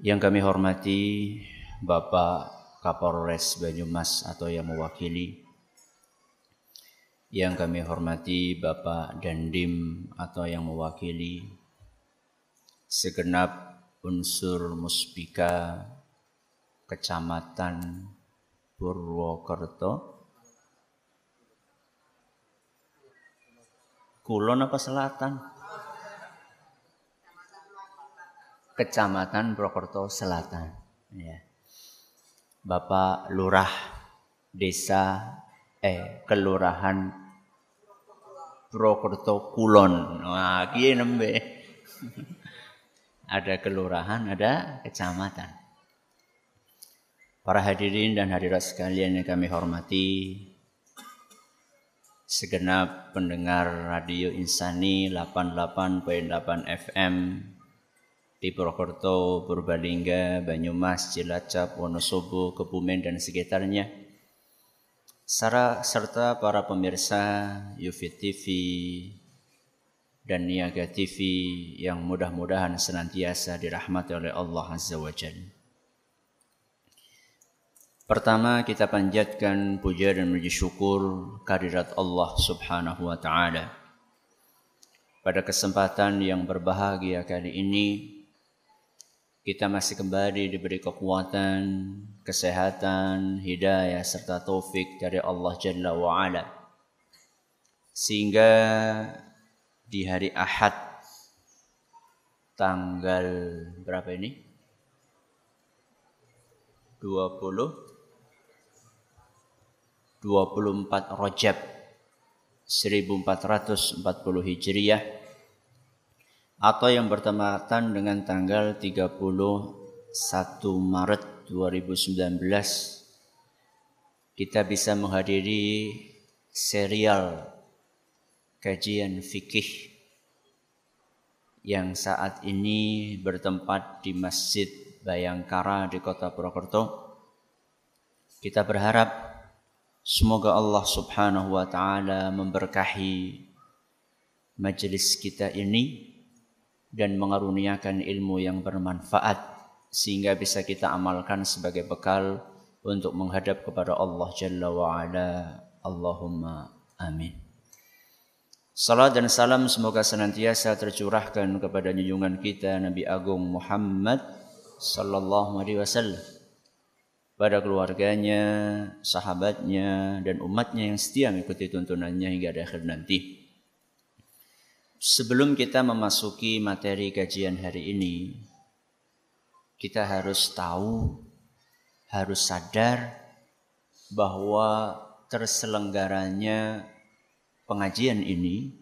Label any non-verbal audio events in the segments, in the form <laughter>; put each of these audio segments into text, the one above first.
Yang kami hormati Bapak Kapolres Banyumas atau yang mewakili Yang kami hormati Bapak Dandim atau yang mewakili Segenap unsur muspika Kecamatan Purwokerto Kulon apa selatan? Kecamatan Purwokerto Selatan. Ya. Bapak Lurah Desa eh Kelurahan Purwokerto Kulon. Wah, kiye nembe. <laughs> ada kelurahan, ada kecamatan. Para hadirin dan hadirat sekalian yang kami hormati, segenap pendengar Radio Insani 88.8 FM di Purwokerto, Purbalingga, Banyumas, Cilacap, Wonosobo, Kebumen dan sekitarnya. serta para pemirsa Yufi TV dan Niaga TV yang mudah-mudahan senantiasa dirahmati oleh Allah Azza wa Jalla. Pertama kita panjatkan puja dan puji syukur kehadirat Allah Subhanahu wa taala. Pada kesempatan yang berbahagia kali ini kita masih kembali diberi kekuatan, kesehatan, hidayah serta taufik dari Allah Jalla wa Ala. Sehingga di hari Ahad tanggal berapa ini? 20 24 Rajab 1440 Hijriah atau yang bertepatan dengan tanggal 31 Maret 2019 kita bisa menghadiri serial kajian fikih yang saat ini bertempat di Masjid Bayangkara di Kota Purwokerto. Kita berharap semoga Allah Subhanahu wa taala memberkahi majelis kita ini dan mengaruniakan ilmu yang bermanfaat sehingga bisa kita amalkan sebagai bekal untuk menghadap kepada Allah Jalla wa Ala. Allahumma amin. Salam dan salam semoga senantiasa tercurahkan kepada junjungan kita Nabi Agung Muhammad sallallahu alaihi wasallam pada keluarganya, sahabatnya dan umatnya yang setia mengikuti tuntunannya hingga akhir nanti. Sebelum kita memasuki materi kajian hari ini, kita harus tahu, harus sadar bahwa terselenggaranya pengajian ini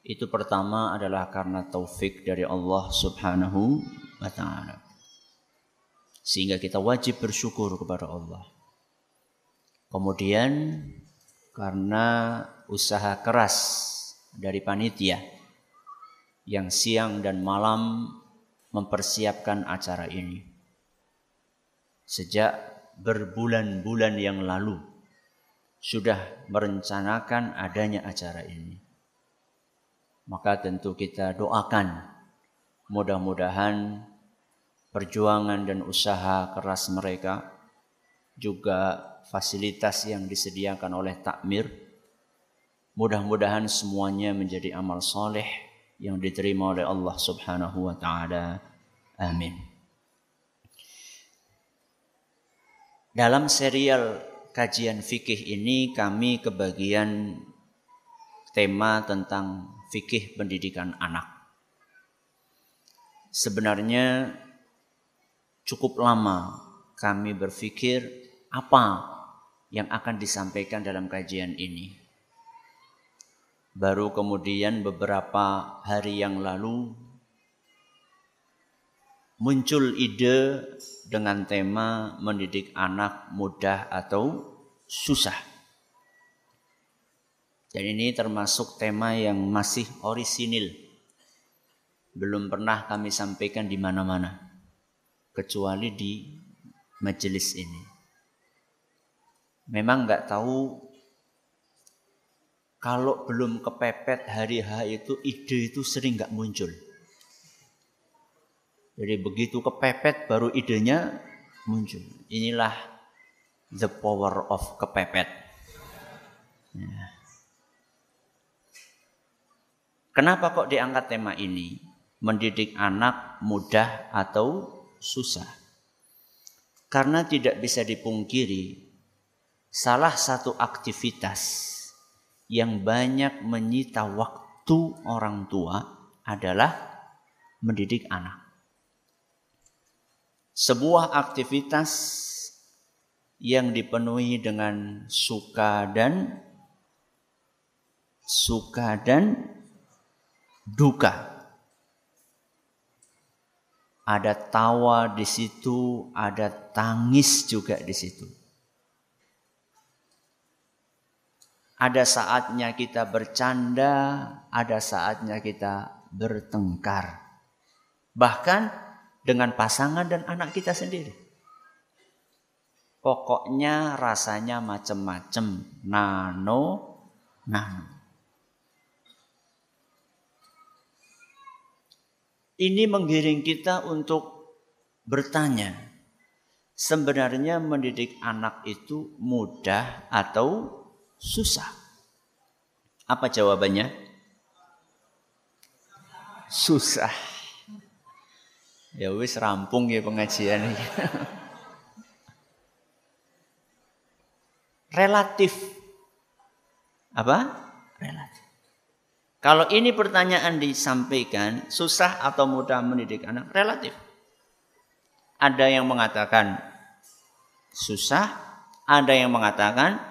itu pertama adalah karena taufik dari Allah Subhanahu wa taala. Sehingga kita wajib bersyukur kepada Allah. Kemudian karena usaha keras dari panitia yang siang dan malam mempersiapkan acara ini. Sejak berbulan-bulan yang lalu sudah merencanakan adanya acara ini. Maka tentu kita doakan mudah-mudahan perjuangan dan usaha keras mereka juga fasilitas yang disediakan oleh takmir Mudah-mudahan semuanya menjadi amal soleh yang diterima oleh Allah Subhanahu wa taala. Amin. Dalam serial kajian fikih ini kami kebagian tema tentang fikih pendidikan anak. Sebenarnya cukup lama kami berpikir apa yang akan disampaikan dalam kajian ini. Baru kemudian beberapa hari yang lalu muncul ide dengan tema mendidik anak mudah atau susah. Dan ini termasuk tema yang masih orisinil. Belum pernah kami sampaikan di mana-mana. Kecuali di majelis ini. Memang nggak tahu kalau belum kepepet hari H itu ide itu sering nggak muncul. Jadi begitu kepepet baru idenya muncul. Inilah the power of kepepet. Ya. Kenapa kok diangkat tema ini? Mendidik anak mudah atau susah? Karena tidak bisa dipungkiri salah satu aktivitas yang banyak menyita waktu orang tua adalah mendidik anak sebuah aktivitas yang dipenuhi dengan suka dan suka dan duka. Ada tawa di situ, ada tangis juga di situ. Ada saatnya kita bercanda, ada saatnya kita bertengkar. Bahkan dengan pasangan dan anak kita sendiri. Pokoknya rasanya macam-macam. Nano, nano. Ini menggiring kita untuk bertanya, sebenarnya mendidik anak itu mudah atau susah? Apa jawabannya? Susah. Ya wis rampung ya pengajian ini. <laughs> Relatif. Apa? Relatif. Kalau ini pertanyaan disampaikan, susah atau mudah mendidik anak? Relatif. Ada yang mengatakan susah, ada yang mengatakan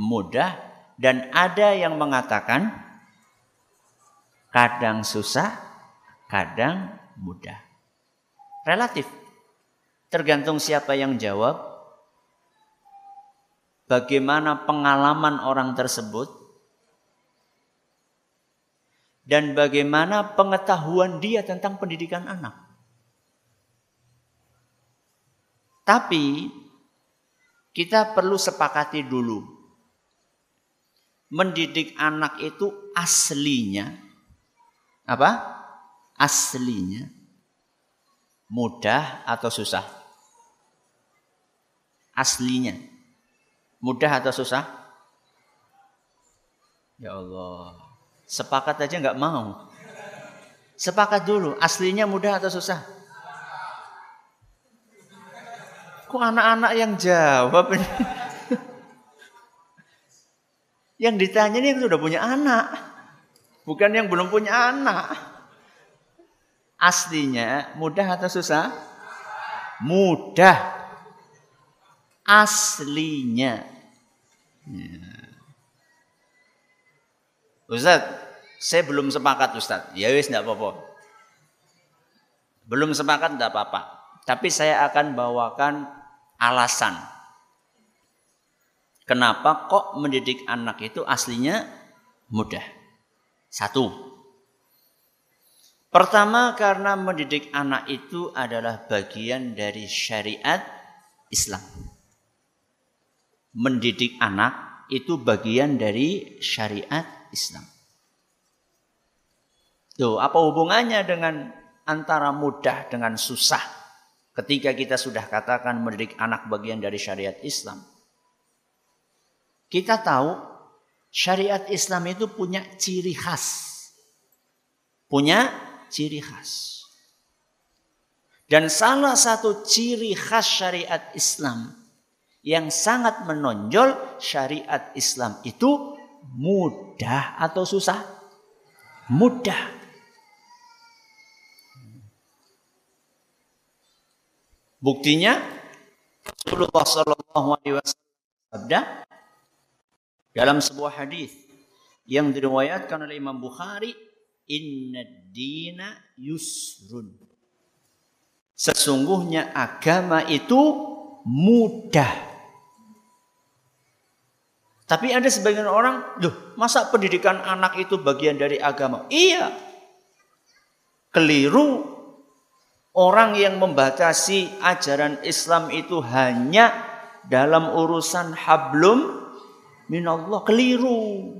mudah, dan ada yang mengatakan kadang susah, kadang mudah. Relatif. Tergantung siapa yang jawab. Bagaimana pengalaman orang tersebut. Dan bagaimana pengetahuan dia tentang pendidikan anak. Tapi kita perlu sepakati dulu. Mendidik anak itu aslinya apa? Aslinya Mudah atau susah? Aslinya. Mudah atau susah? Ya Allah. Sepakat aja nggak mau. Sepakat dulu. Aslinya mudah atau susah? Kok anak-anak yang jawab ini? Yang ditanya ini sudah punya anak. Bukan yang belum punya anak. Aslinya mudah atau susah? Mudah. Aslinya. Ya. Ustaz, saya belum sepakat Ustaz. Ya wis enggak apa-apa. Belum sepakat enggak apa-apa. Tapi saya akan bawakan alasan. Kenapa kok mendidik anak itu aslinya mudah? Satu, Pertama karena mendidik anak itu adalah bagian dari syariat Islam. Mendidik anak itu bagian dari syariat Islam. Tuh, apa hubungannya dengan antara mudah dengan susah? Ketika kita sudah katakan mendidik anak bagian dari syariat Islam. Kita tahu syariat Islam itu punya ciri khas. Punya ciri khas. Dan salah satu ciri khas syariat Islam yang sangat menonjol syariat Islam itu mudah atau susah? Mudah. Buktinya Rasulullah Shallallahu dalam sebuah hadis yang diriwayatkan oleh Imam Bukhari Inna dina yusrun. Sesungguhnya agama itu mudah. Tapi ada sebagian orang, loh, masa pendidikan anak itu bagian dari agama? Iya. Keliru. Orang yang membatasi ajaran Islam itu hanya dalam urusan hablum minallah. Keliru.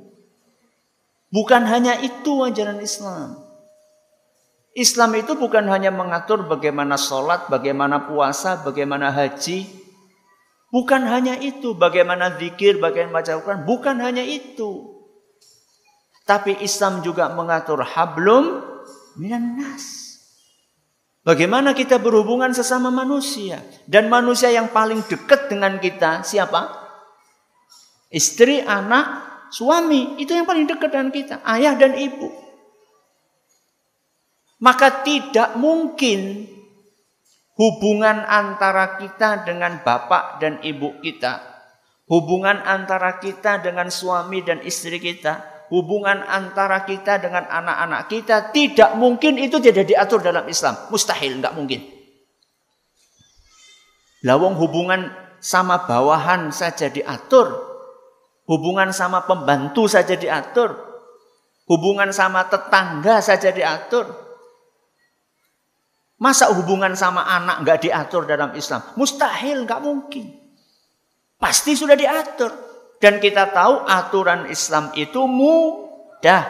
Bukan hanya itu ajaran Islam. Islam itu bukan hanya mengatur bagaimana sholat, bagaimana puasa, bagaimana haji, Bukan hanya itu, bagaimana zikir, bagaimana baca Al-Quran, bukan hanya itu. Tapi Islam juga mengatur hablum minan nas. Bagaimana kita berhubungan sesama manusia. Dan manusia yang paling dekat dengan kita siapa? Istri, anak, suami. Itu yang paling dekat dengan kita. Ayah dan ibu. Maka tidak mungkin hubungan antara kita dengan bapak dan ibu kita, hubungan antara kita dengan suami dan istri kita, hubungan antara kita dengan anak-anak kita tidak mungkin itu tidak diatur dalam Islam. Mustahil, nggak mungkin. Lawang hubungan sama bawahan saja diatur, hubungan sama pembantu saja diatur, hubungan sama tetangga saja diatur, Masa hubungan sama anak nggak diatur dalam Islam? Mustahil, nggak mungkin. Pasti sudah diatur. Dan kita tahu aturan Islam itu mudah.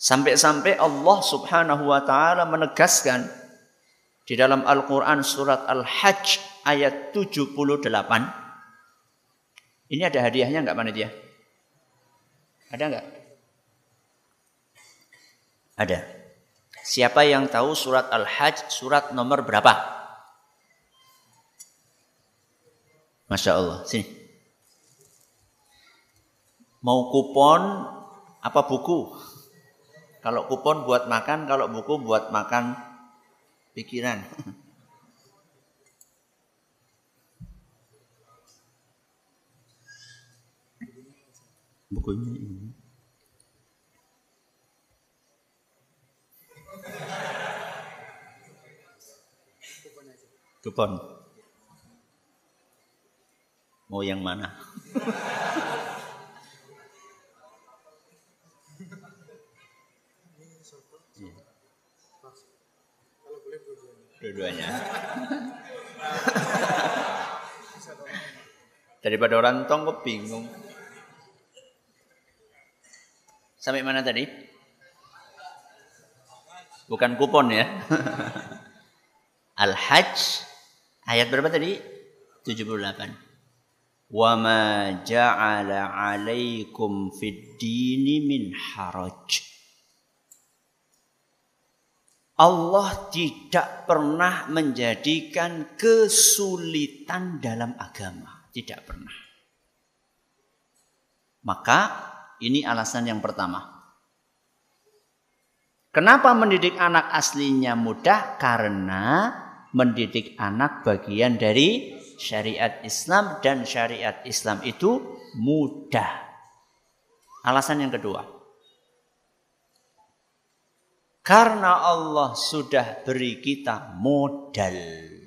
Sampai-sampai Allah subhanahu wa ta'ala menegaskan di dalam Al-Quran surat Al-Hajj ayat 78. Ini ada hadiahnya nggak mana dia? Ada nggak? Ada. Siapa yang tahu surat Al-Hajj surat nomor berapa? Masya Allah. Sini. Mau kupon apa buku? Kalau kupon buat makan, kalau buku buat makan pikiran. <laughs> Bukunya ini. Kupon. Mau yang mana? Dua-duanya. Daripada orang tong kok bingung. Sampai mana tadi? Bukan kupon ya. <laughs> Al-Hajj Ayat berapa tadi? 78. Wa ma ja'ala 'alaikum fid dini min haraj. Allah tidak pernah menjadikan kesulitan dalam agama, tidak pernah. Maka ini alasan yang pertama. Kenapa mendidik anak aslinya mudah? Karena mendidik anak bagian dari syariat Islam dan syariat Islam itu mudah. Alasan yang kedua. Karena Allah sudah beri kita modal.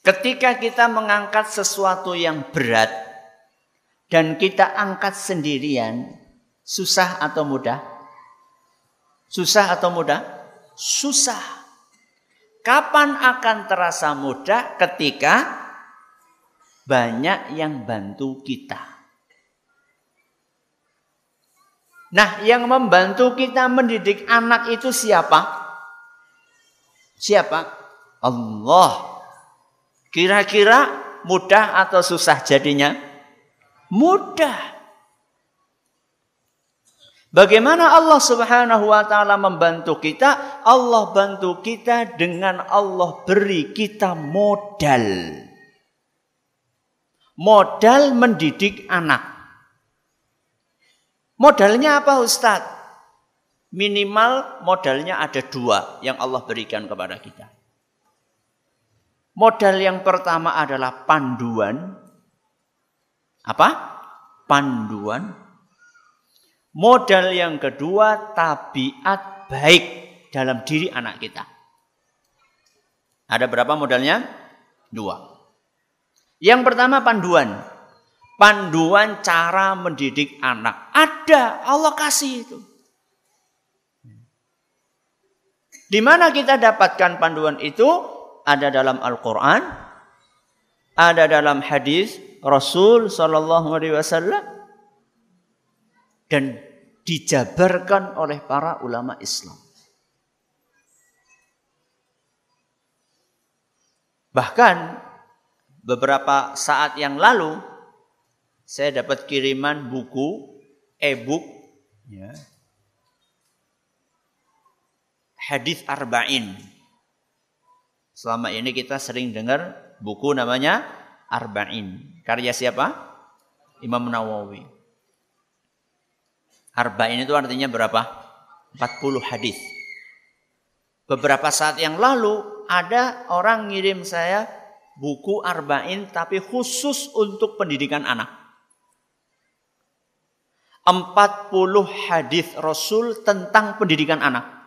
Ketika kita mengangkat sesuatu yang berat dan kita angkat sendirian, Susah atau mudah? Susah atau mudah? Susah. Kapan akan terasa mudah? Ketika banyak yang bantu kita. Nah, yang membantu kita mendidik anak itu siapa? Siapa? Allah. Kira-kira mudah atau susah jadinya? Mudah. Bagaimana Allah Subhanahu wa taala membantu kita? Allah bantu kita dengan Allah beri kita modal. Modal mendidik anak. Modalnya apa Ustadz? Minimal modalnya ada dua yang Allah berikan kepada kita. Modal yang pertama adalah panduan. Apa? Panduan Modal yang kedua, tabiat baik dalam diri anak kita. Ada berapa modalnya? Dua. Yang pertama panduan. Panduan cara mendidik anak. Ada, Allah kasih itu. Di mana kita dapatkan panduan itu? Ada dalam Al-Quran, ada dalam hadis Rasul Sallallahu Alaihi Wasallam, dan dijabarkan oleh para ulama Islam. Bahkan beberapa saat yang lalu saya dapat kiriman buku e-book ya, hadis arba'in. Selama ini kita sering dengar buku namanya Arba'in. Karya siapa? Imam Nawawi. Arba'in itu artinya berapa? 40 hadis. Beberapa saat yang lalu ada orang ngirim saya buku Arba'in tapi khusus untuk pendidikan anak. 40 hadis Rasul tentang pendidikan anak.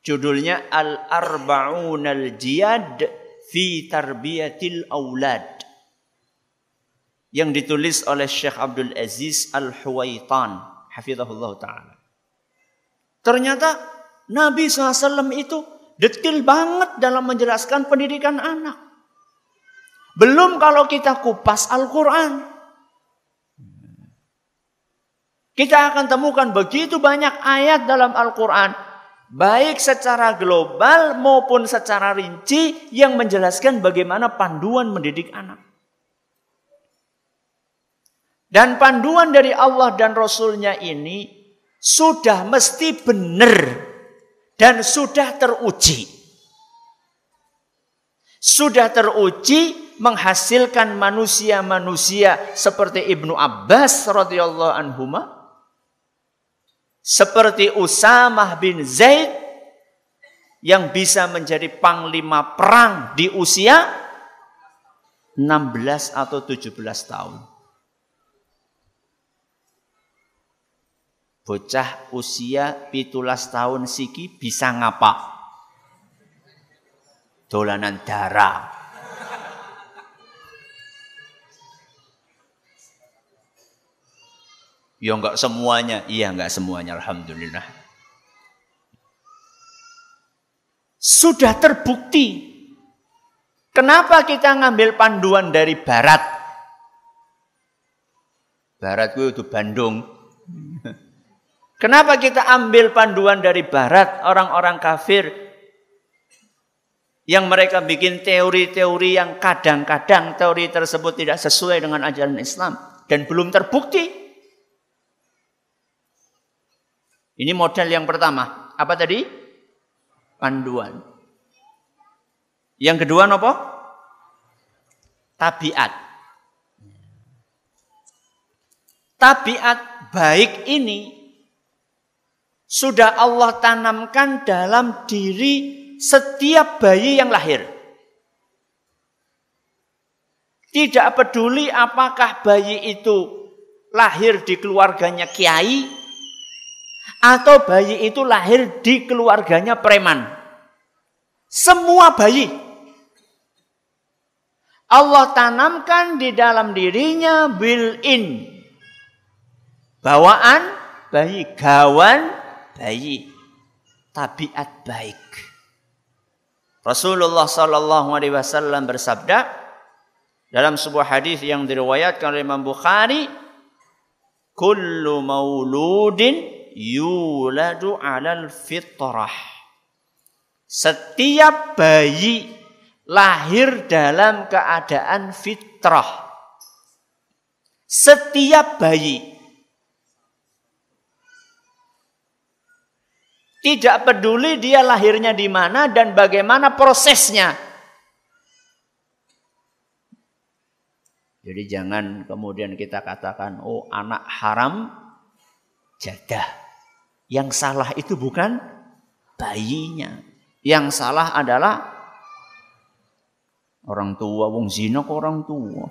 Judulnya Al-Arba'un Al-Jiyad fi Tarbiyatil Aulad yang ditulis oleh Syekh Abdul Aziz Al-Huwaitan hafizahullah taala. Ternyata Nabi SAW itu detil banget dalam menjelaskan pendidikan anak. Belum kalau kita kupas Al-Quran. Kita akan temukan begitu banyak ayat dalam Al-Quran. Baik secara global maupun secara rinci yang menjelaskan bagaimana panduan mendidik anak. Dan panduan dari Allah dan Rasulnya ini sudah mesti benar dan sudah teruji. Sudah teruji menghasilkan manusia-manusia seperti Ibnu Abbas radhiyallahu anhu seperti Usamah bin Zaid yang bisa menjadi panglima perang di usia 16 atau 17 tahun. Bocah usia pitulas tahun siki bisa ngapa? Dolanan darah. Ya enggak semuanya. Iya enggak semuanya. Alhamdulillah. Sudah terbukti. Kenapa kita ngambil panduan dari barat? Barat itu Bandung. Kenapa kita ambil panduan dari barat orang-orang kafir yang mereka bikin teori-teori yang kadang-kadang teori tersebut tidak sesuai dengan ajaran Islam dan belum terbukti. Ini model yang pertama. Apa tadi? Panduan. Yang kedua apa? Tabiat. Tabiat baik ini sudah Allah tanamkan dalam diri setiap bayi yang lahir. Tidak peduli apakah bayi itu lahir di keluarganya kiai atau bayi itu lahir di keluarganya preman. Semua bayi Allah tanamkan di dalam dirinya built-in bawaan bayi, gawan bayi, tabiat baik. Rasulullah sallallahu alaihi wasallam bersabda dalam sebuah hadis yang diriwayatkan oleh Imam Bukhari, "Kullu mauludin yuladu 'alal fitrah." Setiap bayi lahir dalam keadaan fitrah. Setiap bayi Tidak peduli dia lahirnya di mana dan bagaimana prosesnya. Jadi jangan kemudian kita katakan, oh anak haram jadah. Yang salah itu bukan bayinya. Yang salah adalah orang tua, wong zina orang tua.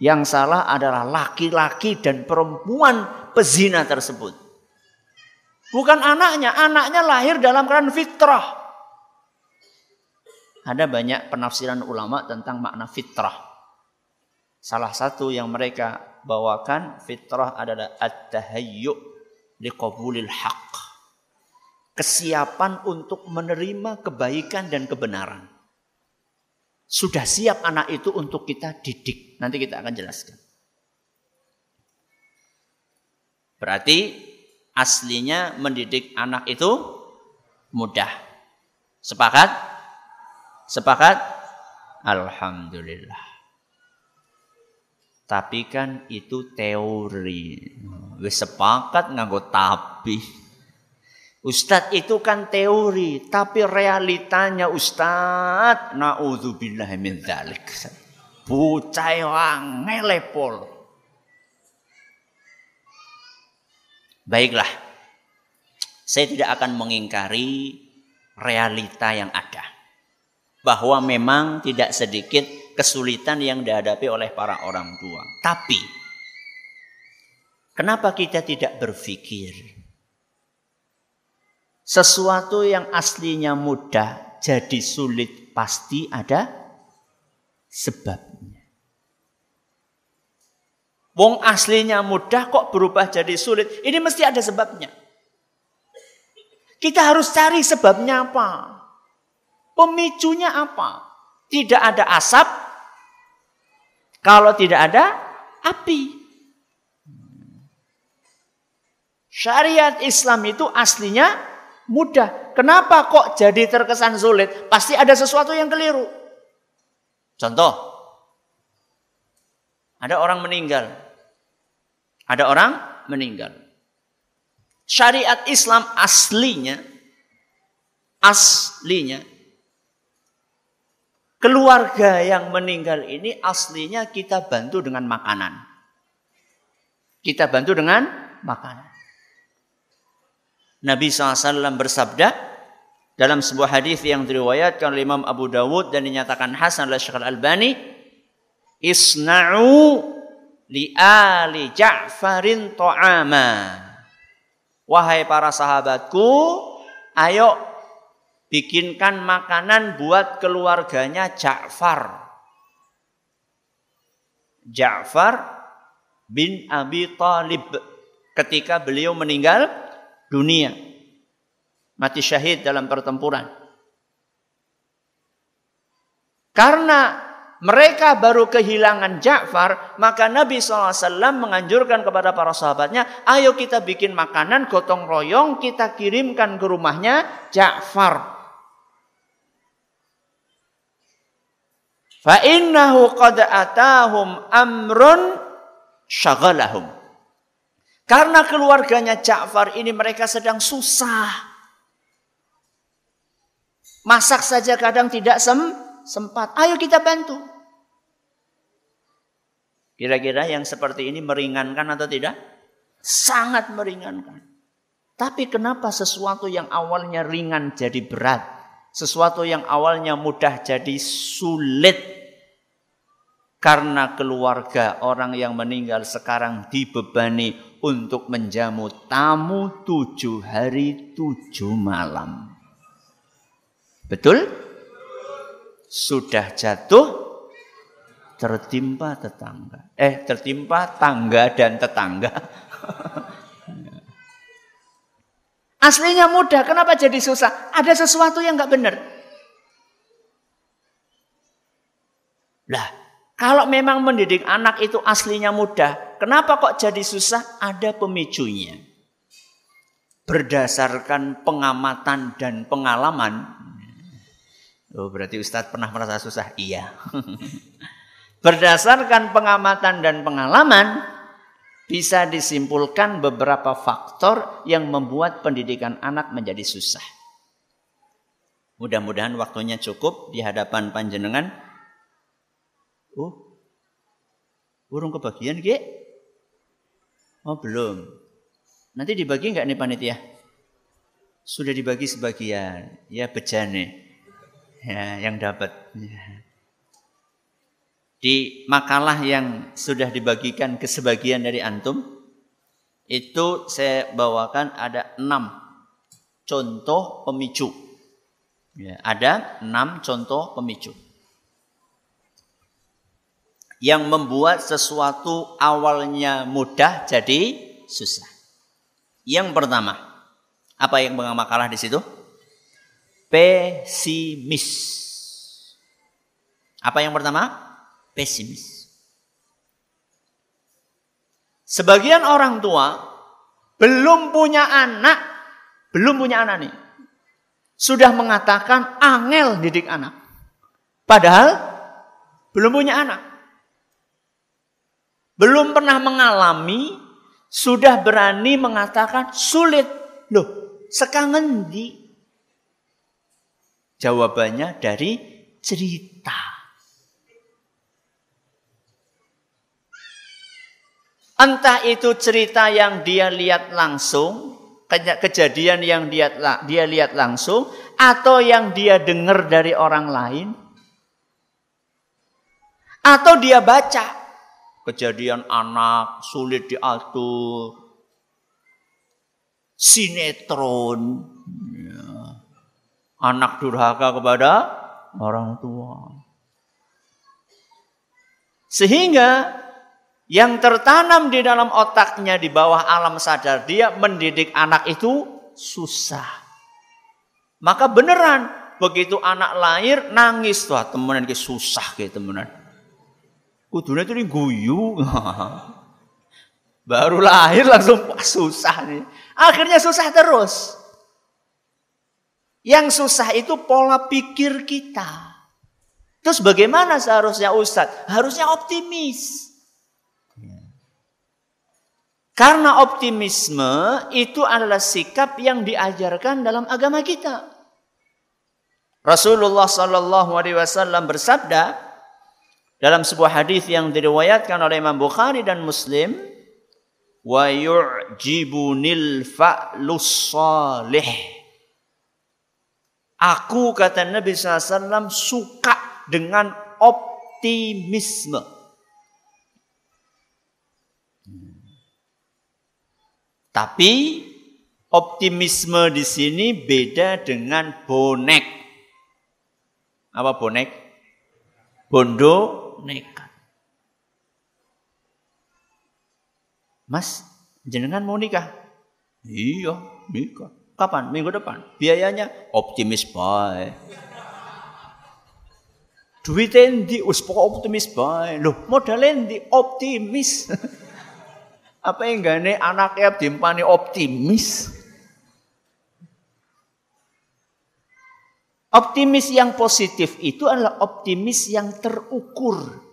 Yang salah adalah laki-laki dan perempuan pezina tersebut. Bukan anaknya, anaknya lahir dalam keadaan fitrah. Ada banyak penafsiran ulama tentang makna fitrah. Salah satu yang mereka bawakan fitrah adalah at-tahayyu liqabulil haqq. Kesiapan untuk menerima kebaikan dan kebenaran. Sudah siap anak itu untuk kita didik. Nanti kita akan jelaskan. Berarti aslinya mendidik anak itu mudah. Sepakat? Sepakat? Alhamdulillah. Tapi kan itu teori. Wis sepakat nganggo tapi. Ustadz itu kan teori, tapi realitanya Ustadz, naudzubillah min dzalik. Bocah ngelepol. Baiklah, saya tidak akan mengingkari realita yang ada. Bahwa memang tidak sedikit kesulitan yang dihadapi oleh para orang tua. Tapi, kenapa kita tidak berpikir sesuatu yang aslinya mudah jadi sulit pasti ada sebabnya. Wong aslinya mudah kok berubah jadi sulit. Ini mesti ada sebabnya. Kita harus cari sebabnya apa. Pemicunya apa. Tidak ada asap. Kalau tidak ada api. Syariat Islam itu aslinya mudah. Kenapa kok jadi terkesan sulit? Pasti ada sesuatu yang keliru. Contoh, ada orang meninggal. Ada orang meninggal. Syariat Islam aslinya, aslinya, keluarga yang meninggal ini aslinya kita bantu dengan makanan. Kita bantu dengan makanan. Nabi SAW bersabda dalam sebuah hadis yang diriwayatkan oleh Imam Abu Dawud dan dinyatakan Hasan oleh Syekh Al-Albani, "Isna'u li ali Ja'farin ta'ama." Wahai para sahabatku, ayo bikinkan makanan buat keluarganya Ja'far. Ja'far bin Abi Talib ketika beliau meninggal dunia. Mati syahid dalam pertempuran. Karena mereka baru kehilangan Ja'far, maka Nabi SAW menganjurkan kepada para sahabatnya, ayo kita bikin makanan gotong royong, kita kirimkan ke rumahnya Ja'far. Fa'innahu qad atahum amrun syagalahum. Karena keluarganya Ja'far ini mereka sedang susah. Masak saja kadang tidak sem sempat. Ayo kita bantu. Kira-kira yang seperti ini meringankan atau tidak? Sangat meringankan. Tapi kenapa sesuatu yang awalnya ringan jadi berat? Sesuatu yang awalnya mudah jadi sulit karena keluarga orang yang meninggal sekarang dibebani untuk menjamu tamu tujuh hari tujuh malam. Betul? Sudah jatuh tertimpa tetangga. Eh, tertimpa tangga dan tetangga. <laughs> Aslinya mudah, kenapa jadi susah? Ada sesuatu yang nggak benar. Lah, kalau memang mendidik anak itu aslinya mudah, kenapa kok jadi susah? Ada pemicunya. Berdasarkan pengamatan dan pengalaman. Oh, berarti Ustadz pernah merasa susah? Iya. <laughs> Berdasarkan pengamatan dan pengalaman, bisa disimpulkan beberapa faktor yang membuat pendidikan anak menjadi susah. Mudah-mudahan waktunya cukup di hadapan panjenengan Oh, burung kebagian Ge? Oh belum. Nanti dibagi nggak nih panitia? Sudah dibagi sebagian. Ya bejane. Ya, yang dapat. Ya. Di makalah yang sudah dibagikan ke sebagian dari antum itu saya bawakan ada enam contoh pemicu. Ya, ada enam contoh pemicu yang membuat sesuatu awalnya mudah jadi susah. Yang pertama, apa yang makalah di situ? Pesimis. Apa yang pertama? Pesimis. Sebagian orang tua belum punya anak, belum punya anak nih. Sudah mengatakan angel didik anak. Padahal belum punya anak. Belum pernah mengalami, sudah berani mengatakan sulit. Loh, sekangen di Jawabannya dari cerita. Entah itu cerita yang dia lihat langsung, kejadian yang dia dia lihat langsung atau yang dia dengar dari orang lain. Atau dia baca. Kejadian anak sulit diatur. Sinetron. Ya. anak durhaka kepada orang tua. Sehingga yang tertanam di dalam otaknya di bawah alam sadar dia mendidik anak itu susah. Maka beneran begitu anak lahir nangis tuh temenan ke susah kayak temenan. Kudunya itu guyu. <laughs> Baru lahir langsung susah nih. Akhirnya susah terus. Yang susah itu pola pikir kita. Terus bagaimana seharusnya Ustadz? Harusnya optimis. Karena optimisme itu adalah sikap yang diajarkan dalam agama kita. Rasulullah Shallallahu Alaihi Wasallam bersabda dalam sebuah hadis yang diriwayatkan oleh Imam Bukhari dan Muslim, wa yu'jibunil fa'lus salih. Aku kata Nabi SAW suka dengan optimisme. Tapi optimisme di sini beda dengan bonek. Apa bonek? Bondo nekat. Mas, jenengan mau nikah? Iya, nikah. Kapan? Minggu depan. Biayanya optimis baik. Duit endi us pokok optimis baik. Loh, modal endi optimis. <laughs> Apa yang gane anaknya dimpani optimis? Optimis yang positif itu adalah optimis yang terukur.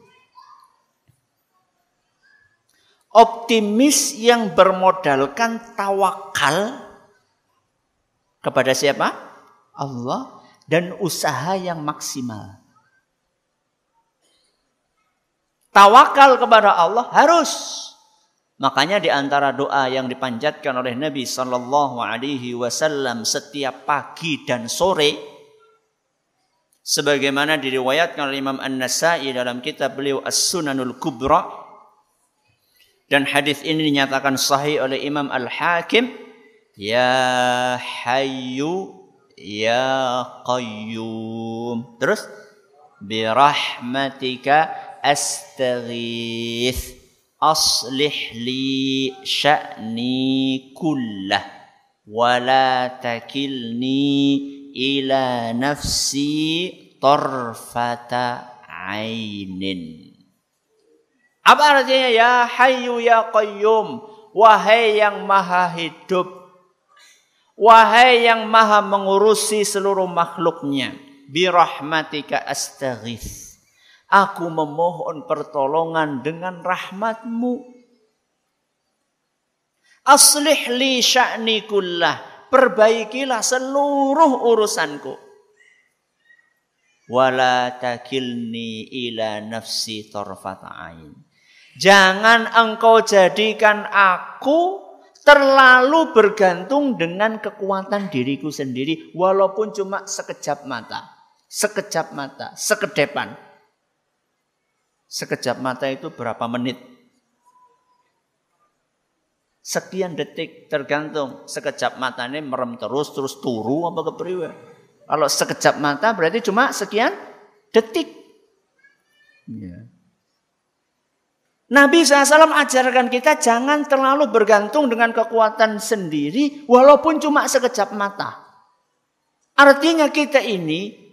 Optimis yang bermodalkan tawakal kepada siapa? Allah dan usaha yang maksimal. Tawakal kepada Allah harus Makanya di antara doa yang dipanjatkan oleh Nabi Sallallahu Alaihi Wasallam setiap pagi dan sore, sebagaimana diriwayatkan oleh Imam An Nasai dalam kitab beliau As Sunanul Kubra, dan hadis ini dinyatakan sahih oleh Imam Al Hakim, Ya Hayyu Ya Qayyum. Terus, birahmatika astaghith aslih li sya'ni kullah wa la takilni ila nafsi tarfata ainin apa artinya? Ya hayyu ya qayyum wahai yang maha hidup wahai yang maha mengurusi seluruh makhluknya birahmatika astaghith Aku memohon pertolongan dengan rahmatmu. Aslih li sya'ni kullah. Perbaikilah seluruh urusanku. Wala takilni ila nafsi torfata'ain. Jangan engkau jadikan aku terlalu bergantung dengan kekuatan diriku sendiri. Walaupun cuma sekejap mata. Sekejap mata, sekedepan. Sekejap mata itu berapa menit? Sekian detik tergantung sekejap matanya merem terus terus turu apa kepriwe. Kalau sekejap mata berarti cuma sekian detik. Ya. Nabi SAW ajarkan kita jangan terlalu bergantung dengan kekuatan sendiri walaupun cuma sekejap mata. Artinya kita ini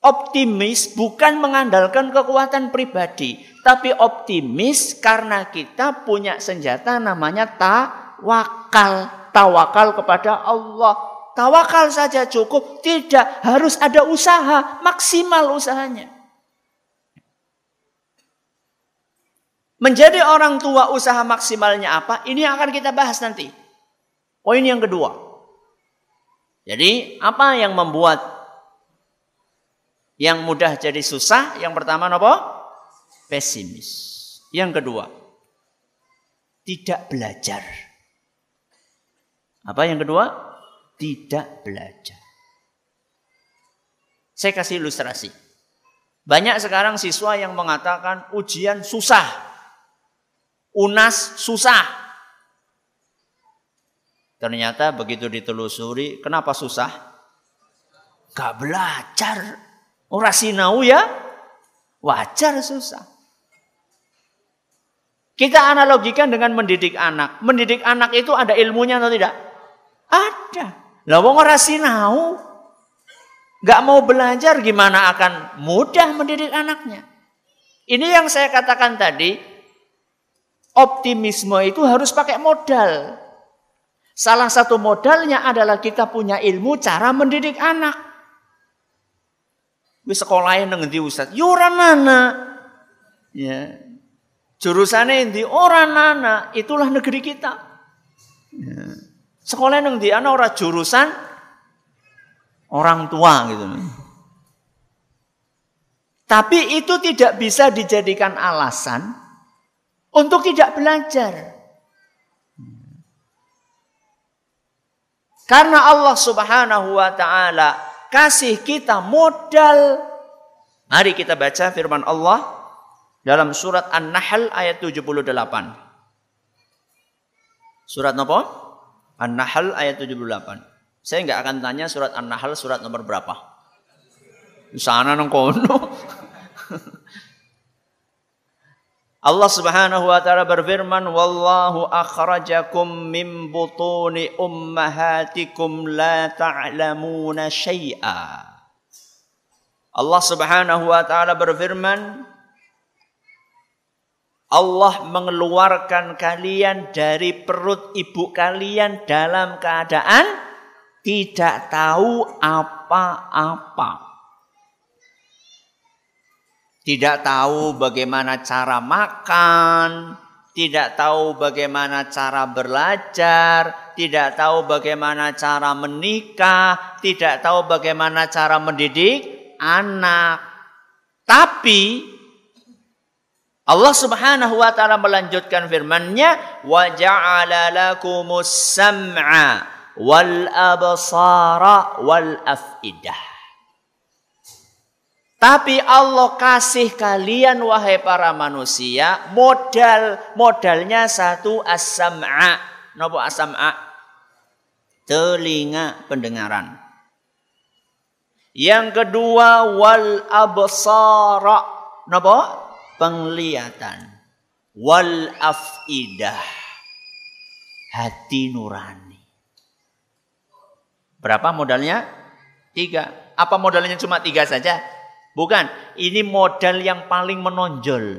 optimis bukan mengandalkan kekuatan pribadi. Tapi optimis karena kita punya senjata namanya tawakal. Tawakal kepada Allah. Tawakal saja cukup. Tidak harus ada usaha. Maksimal usahanya. Menjadi orang tua usaha maksimalnya apa? Ini yang akan kita bahas nanti. Poin yang kedua. Jadi apa yang membuat yang mudah jadi susah? Yang pertama apa? Pesimis. Yang kedua, tidak belajar. Apa yang kedua? Tidak belajar. Saya kasih ilustrasi. Banyak sekarang siswa yang mengatakan ujian susah. UNAS susah. Ternyata begitu ditelusuri, kenapa susah? Gak belajar. Orang sinau ya, wajar susah. Kita analogikan dengan mendidik anak. Mendidik anak itu ada ilmunya atau tidak? Ada. Lah wong ora sinau. Gak mau belajar gimana akan mudah mendidik anaknya. Ini yang saya katakan tadi, Optimisme itu harus pakai modal. Salah satu modalnya adalah kita punya ilmu cara mendidik anak. Wis sekolahnya nang ndi Ustaz? Ya ora nana. Ya. Jurusane endi? Ora nana. Itulah negeri kita. Ya. Sekolah nang ndi ana ora jurusan orang tua gitu. Tapi itu tidak bisa dijadikan alasan untuk tidak belajar. Karena Allah Subhanahu wa taala kasih kita modal. Mari kita baca firman Allah dalam surat An-Nahl ayat 78. Surat apa? An-Nahl ayat 78. Saya nggak akan tanya surat An-Nahl surat nomor berapa. Di sana nang kono. <laughs> Allah Subhanahu wa taala berfirman wallahu akhrajakum min butuni ummahatikum la ta'lamuna syai'a. Allah Subhanahu wa taala berfirman Allah mengeluarkan kalian dari perut ibu kalian dalam keadaan tidak tahu apa-apa tidak tahu bagaimana cara makan, tidak tahu bagaimana cara belajar, tidak tahu bagaimana cara menikah, tidak tahu bagaimana cara mendidik anak. Tapi Allah Subhanahu wa taala melanjutkan firman-Nya, "Wa ja'ala lakumus sam'a wal absara wal af'idah." Tapi Allah kasih kalian wahai para manusia modal modalnya satu as-sam'a. Napa as-sam'a? Telinga pendengaran. Yang kedua wal absara. Napa? Penglihatan. Wal afidah. Hati nurani. Berapa modalnya? Tiga. Apa modalnya cuma tiga saja? Bukan, ini modal yang paling menonjol.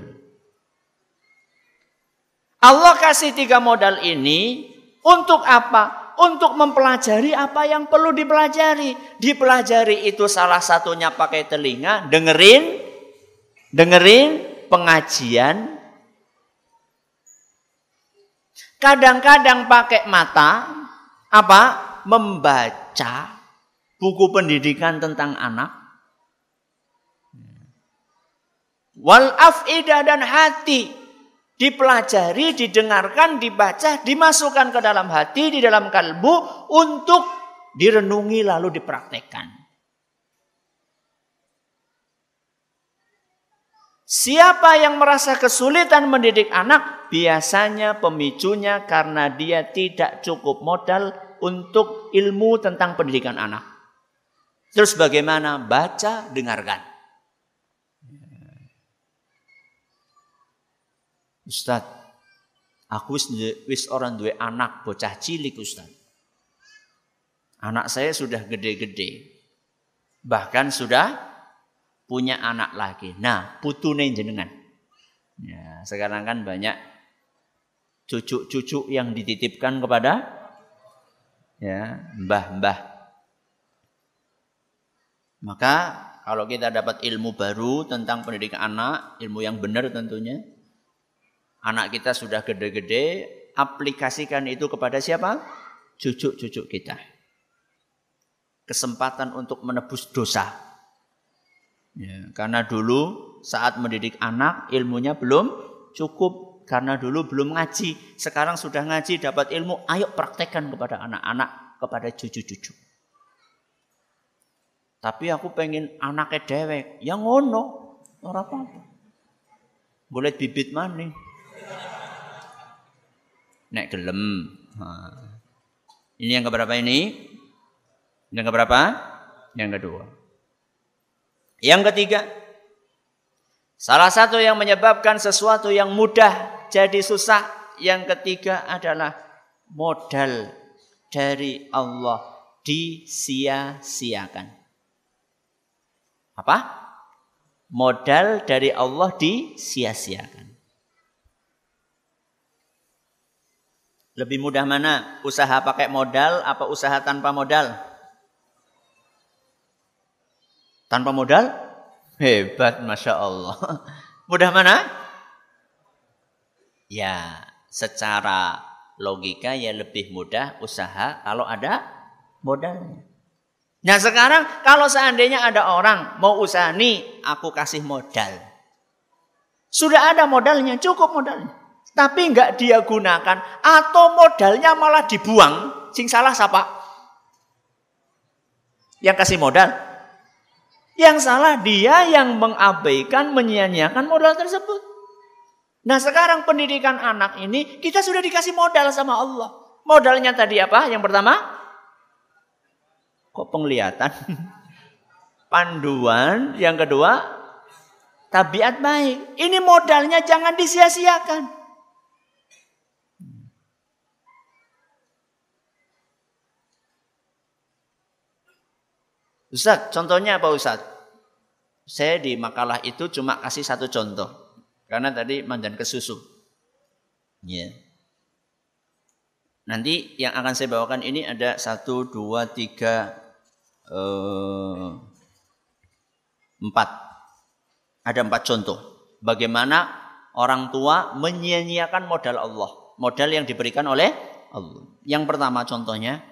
Allah kasih tiga modal ini untuk apa? Untuk mempelajari apa yang perlu dipelajari. Dipelajari itu salah satunya pakai telinga, dengerin, dengerin pengajian. Kadang-kadang pakai mata, apa? Membaca buku pendidikan tentang anak Wal af'idah dan hati dipelajari, didengarkan, dibaca, dimasukkan ke dalam hati, di dalam kalbu untuk direnungi lalu dipraktekkan. Siapa yang merasa kesulitan mendidik anak, biasanya pemicunya karena dia tidak cukup modal untuk ilmu tentang pendidikan anak. Terus bagaimana? Baca, dengarkan. Ustaz, aku wis, wis orang dua anak bocah cilik Ustaz. Anak saya sudah gede-gede. Bahkan sudah punya anak lagi. Nah, putune jenengan. Ya, sekarang kan banyak cucu-cucu yang dititipkan kepada ya, mbah-mbah maka kalau kita dapat ilmu baru tentang pendidikan anak, ilmu yang benar tentunya, anak kita sudah gede-gede, aplikasikan itu kepada siapa? Cucu-cucu kita. Kesempatan untuk menebus dosa. Ya, karena dulu saat mendidik anak ilmunya belum cukup karena dulu belum ngaji. Sekarang sudah ngaji dapat ilmu, ayo praktekkan kepada anak-anak, kepada cucu-cucu. Tapi aku pengen anaknya dewek. Ya ngono. Orang apa-apa. Boleh bibit mana? Nek gelem. Ini yang keberapa ini? Yang keberapa? Yang kedua. Yang ketiga. Salah satu yang menyebabkan sesuatu yang mudah jadi susah. Yang ketiga adalah modal dari Allah disia-siakan. Apa? Modal dari Allah disia-siakan. Lebih mudah mana? Usaha pakai modal apa usaha tanpa modal? Tanpa modal? Hebat, Masya Allah. <laughs> Mudah mana? Ya, secara logika ya lebih mudah usaha kalau ada modalnya. Nah sekarang kalau seandainya ada orang mau usaha nih, aku kasih modal. Sudah ada modalnya, cukup modalnya. Tapi nggak dia gunakan atau modalnya malah dibuang. Sing salah siapa? Yang kasih modal. Yang salah dia yang mengabaikan, menyia-nyiakan modal tersebut. Nah sekarang pendidikan anak ini kita sudah dikasih modal sama Allah. Modalnya tadi apa? Yang pertama, Kok penglihatan? <laughs> Panduan. Yang kedua, tabiat baik. Ini modalnya jangan disia-siakan. Ustaz, contohnya apa Ustaz? Saya di makalah itu cuma kasih satu contoh. Karena tadi mandan ke susu. Yeah. Nanti yang akan saya bawakan ini ada satu, dua, tiga, eh, empat. Ada empat contoh. Bagaimana orang tua menyia-nyiakan modal Allah. Modal yang diberikan oleh Allah. Yang pertama contohnya.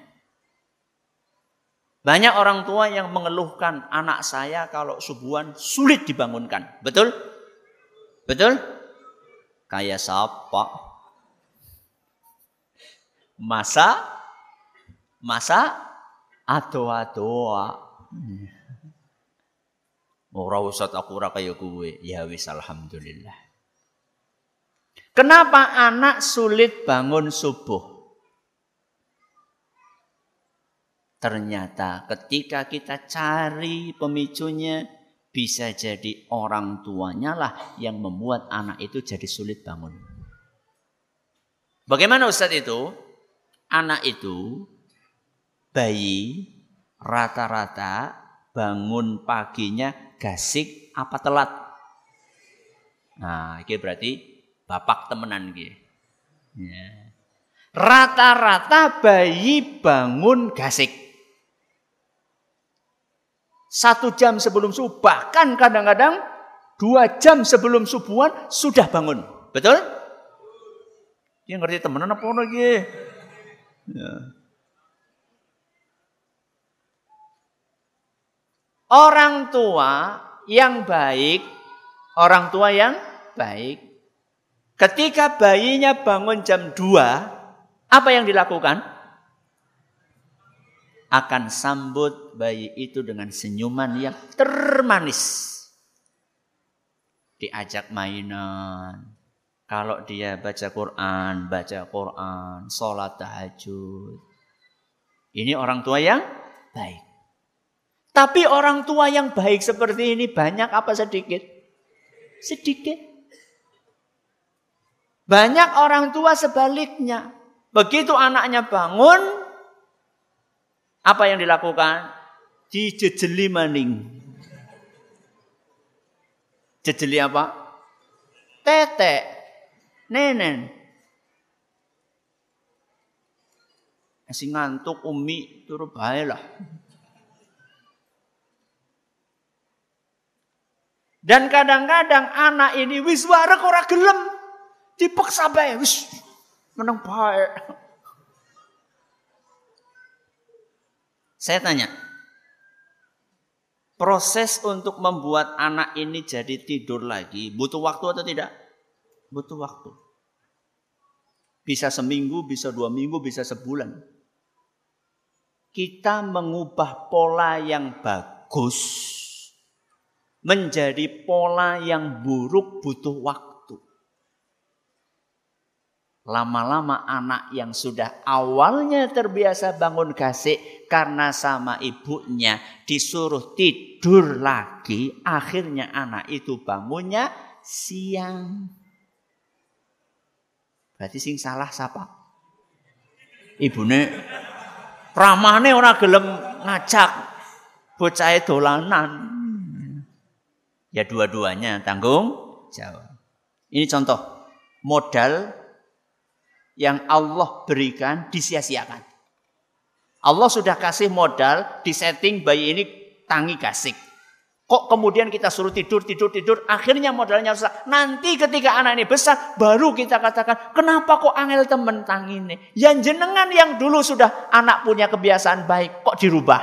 Banyak orang tua yang mengeluhkan anak saya kalau subuhan sulit dibangunkan. Betul? Betul? Kayak siapa? masa masa atoa-toa. Ora usah aku ora kaya kowe. Ya wis alhamdulillah. Kenapa anak sulit bangun subuh? Ternyata ketika kita cari pemicunya bisa jadi orang tuanya lah yang membuat anak itu jadi sulit bangun. Bagaimana Ustadz itu? anak itu bayi rata-rata bangun paginya gasik apa telat. Nah, ini berarti bapak temenan gitu. Rata-rata bayi bangun gasik. Satu jam sebelum subuh, bahkan kadang-kadang dua jam sebelum subuhan sudah bangun. Betul? Dia ngerti temenan apa lagi? Ya. Orang tua yang baik, orang tua yang baik, ketika bayinya bangun jam 2, apa yang dilakukan? Akan sambut bayi itu dengan senyuman yang termanis. diajak mainan. Kalau dia baca Quran, baca Quran, sholat tahajud. Ini orang tua yang baik. Tapi orang tua yang baik seperti ini banyak apa sedikit? Sedikit. Banyak orang tua sebaliknya. Begitu anaknya bangun, apa yang dilakukan? Dijejeli maning. Jejeli apa? Tetek nenen. Masih ngantuk umi turu bae lah. Dan kadang-kadang anak ini wis warek ora gelem. Dipaksa bae wis meneng bae. Saya tanya, proses untuk membuat anak ini jadi tidur lagi butuh waktu atau tidak? Butuh waktu. Bisa seminggu, bisa dua minggu, bisa sebulan. Kita mengubah pola yang bagus menjadi pola yang buruk butuh waktu. Lama-lama anak yang sudah awalnya terbiasa bangun kasih karena sama ibunya disuruh tidur lagi, akhirnya anak itu bangunnya siang. Berarti sing salah siapa? Ibune ramane ora gelem ngajak bocah dolanan. Ya dua-duanya tanggung jawab. Ini contoh modal yang Allah berikan disia-siakan. Allah sudah kasih modal di setting bayi ini tangi kasih. Kok kemudian kita suruh tidur, tidur, tidur, akhirnya modalnya rusak. Nanti ketika anak ini besar, baru kita katakan, kenapa kok angel temen tang ini? Yang jenengan yang dulu sudah anak punya kebiasaan baik, kok dirubah?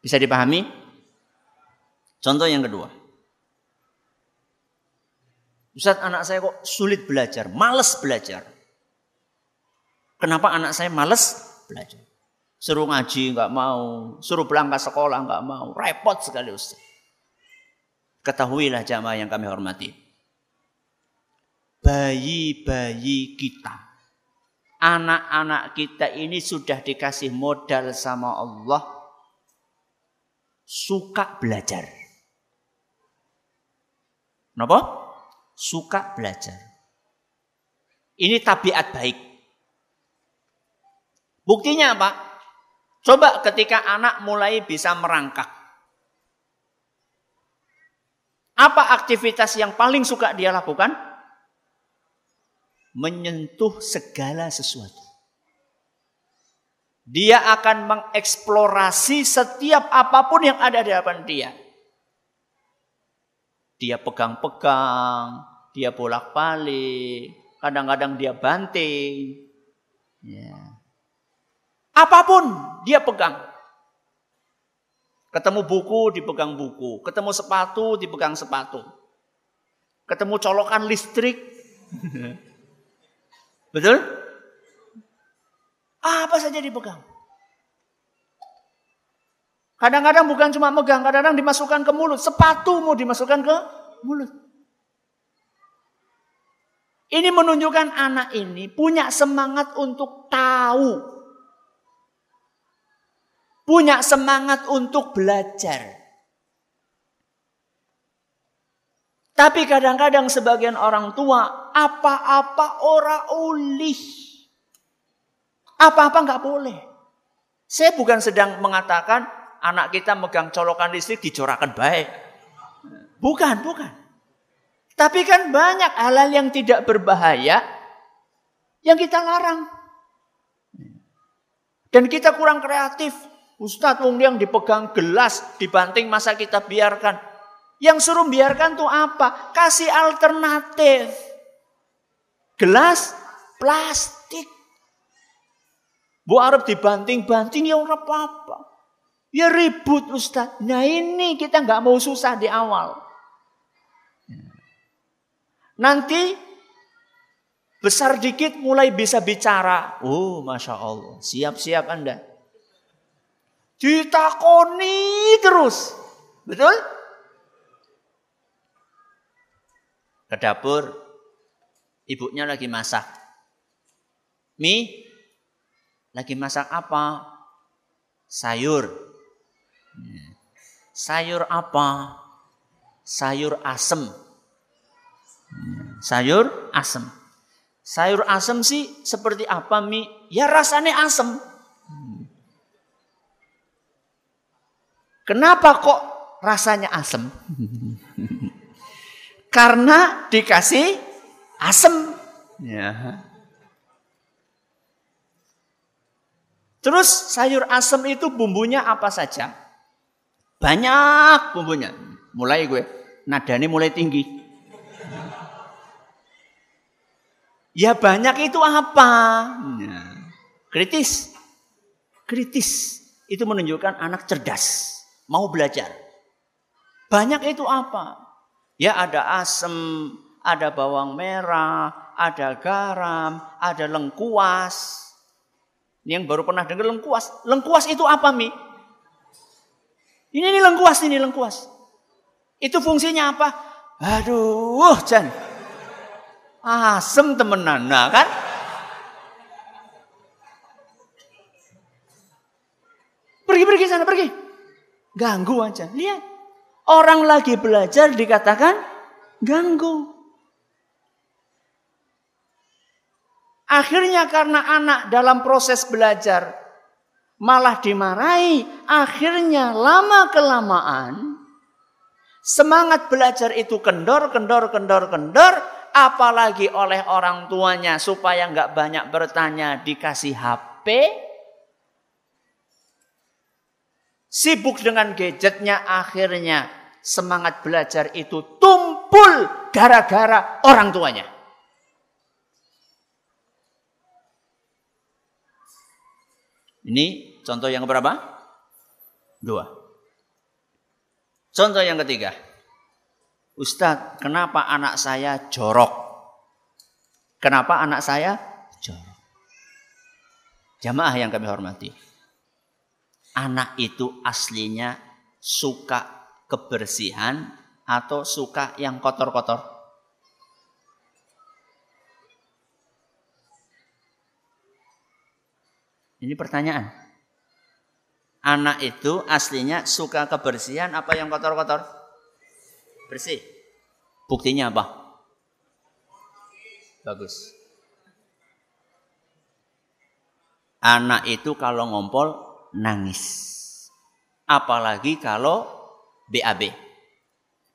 Bisa dipahami? Contoh yang kedua. Ustaz anak saya kok sulit belajar, males belajar. Kenapa anak saya males belajar? Suruh ngaji nggak mau, suruh berangkat sekolah nggak mau, repot sekali Ustaz. Ketahuilah jamaah yang kami hormati. Bayi-bayi kita, anak-anak kita ini sudah dikasih modal sama Allah suka belajar. Kenapa? Suka belajar. Ini tabiat baik. Buktinya apa? Coba ketika anak mulai bisa merangkak. Apa aktivitas yang paling suka dia lakukan? Menyentuh segala sesuatu. Dia akan mengeksplorasi setiap apa pun yang ada di hadapan dia. Dia pegang-pegang, dia bolak-balik, kadang-kadang dia banting. Ya. Apa pun dia pegang. Ketemu buku dipegang buku, ketemu sepatu dipegang sepatu. Ketemu colokan listrik. <laughs> Betul? Apa saja dipegang. Kadang-kadang bukan cuma megang, kadang-kadang dimasukkan ke mulut. Sepatu mau dimasukkan ke mulut. Ini menunjukkan anak ini punya semangat untuk tahu punya semangat untuk belajar. Tapi kadang-kadang sebagian orang tua apa-apa ora ulih. Apa-apa nggak boleh. Saya bukan sedang mengatakan anak kita megang colokan listrik dicorakan baik. Bukan, bukan. Tapi kan banyak hal-hal yang tidak berbahaya yang kita larang. Dan kita kurang kreatif. Ustadz wong yang dipegang gelas dibanting masa kita biarkan. Yang suruh biarkan tuh apa? Kasih alternatif. Gelas plastik. Bu Arab dibanting-banting ya ora apa-apa. Ya ribut Ustadz. Nah ini kita nggak mau susah di awal. Nanti besar dikit mulai bisa bicara. Oh Masya Allah. Siap-siap Anda. Ditakoni terus. Betul? Ke dapur, ibunya lagi masak. Mi, lagi masak apa? Sayur. Sayur apa? Sayur asem. Sayur asem. Sayur asem sih seperti apa Mi? Ya rasanya asem. Kenapa kok rasanya asem? <laughs> Karena dikasih asem. Ya. Terus sayur asem itu bumbunya apa saja? Banyak bumbunya. Mulai gue, nadanya mulai tinggi. Ya banyak itu apa? Ya. Kritis. Kritis. Itu menunjukkan anak cerdas. Mau belajar. Banyak itu apa? Ya ada asem, ada bawang merah, ada garam, ada lengkuas. Ini yang baru pernah dengar lengkuas. Lengkuas itu apa, Mi? Ini, ini lengkuas, ini lengkuas. Itu fungsinya apa? Aduh, Jan. Asem temenan, nah kan? Pergi, pergi sana, pergi. Ganggu aja. Lihat. Orang lagi belajar dikatakan ganggu. Akhirnya karena anak dalam proses belajar malah dimarahi, akhirnya lama kelamaan semangat belajar itu kendor, kendor, kendor, kendor, apalagi oleh orang tuanya supaya nggak banyak bertanya dikasih HP, sibuk dengan gadgetnya akhirnya semangat belajar itu tumpul gara-gara orang tuanya. Ini contoh yang berapa? Dua. Contoh yang ketiga. Ustadz, kenapa anak saya jorok? Kenapa anak saya jorok? Jamaah yang kami hormati. Anak itu aslinya suka kebersihan atau suka yang kotor-kotor? Ini pertanyaan. Anak itu aslinya suka kebersihan apa yang kotor-kotor? Bersih. Buktinya apa? Bagus. Anak itu kalau ngompol nangis. Apalagi kalau BAB.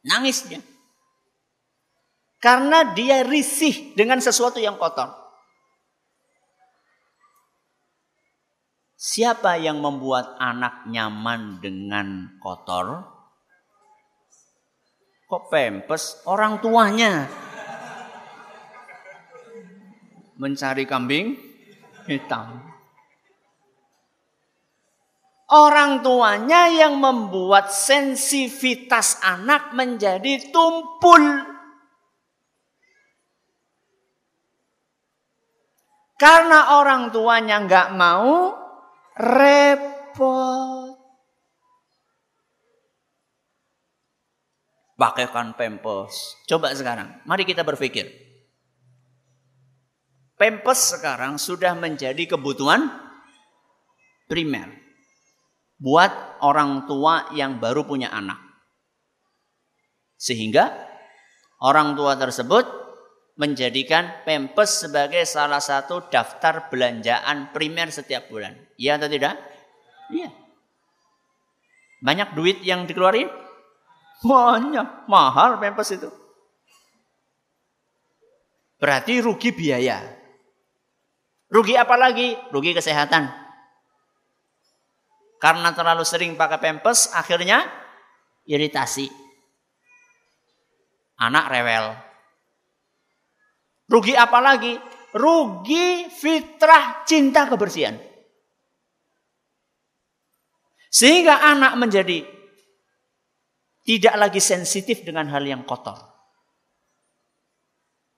Nangis dia. Karena dia risih dengan sesuatu yang kotor. Siapa yang membuat anak nyaman dengan kotor? Kok pempes? Orang tuanya. Mencari kambing hitam. Orang tuanya yang membuat sensitivitas anak menjadi tumpul. Karena orang tuanya nggak mau repot. Pakaikan pempes. Coba sekarang, mari kita berpikir. Pempes sekarang sudah menjadi kebutuhan primer buat orang tua yang baru punya anak. Sehingga orang tua tersebut menjadikan Pempes sebagai salah satu daftar belanjaan primer setiap bulan. Iya atau tidak? Iya. Banyak duit yang dikeluarin? Banyak. Mahal Pempes itu. Berarti rugi biaya. Rugi apa lagi? Rugi kesehatan. Karena terlalu sering pakai pempes, akhirnya iritasi. Anak rewel. Rugi apa lagi? Rugi fitrah cinta kebersihan. Sehingga anak menjadi tidak lagi sensitif dengan hal yang kotor.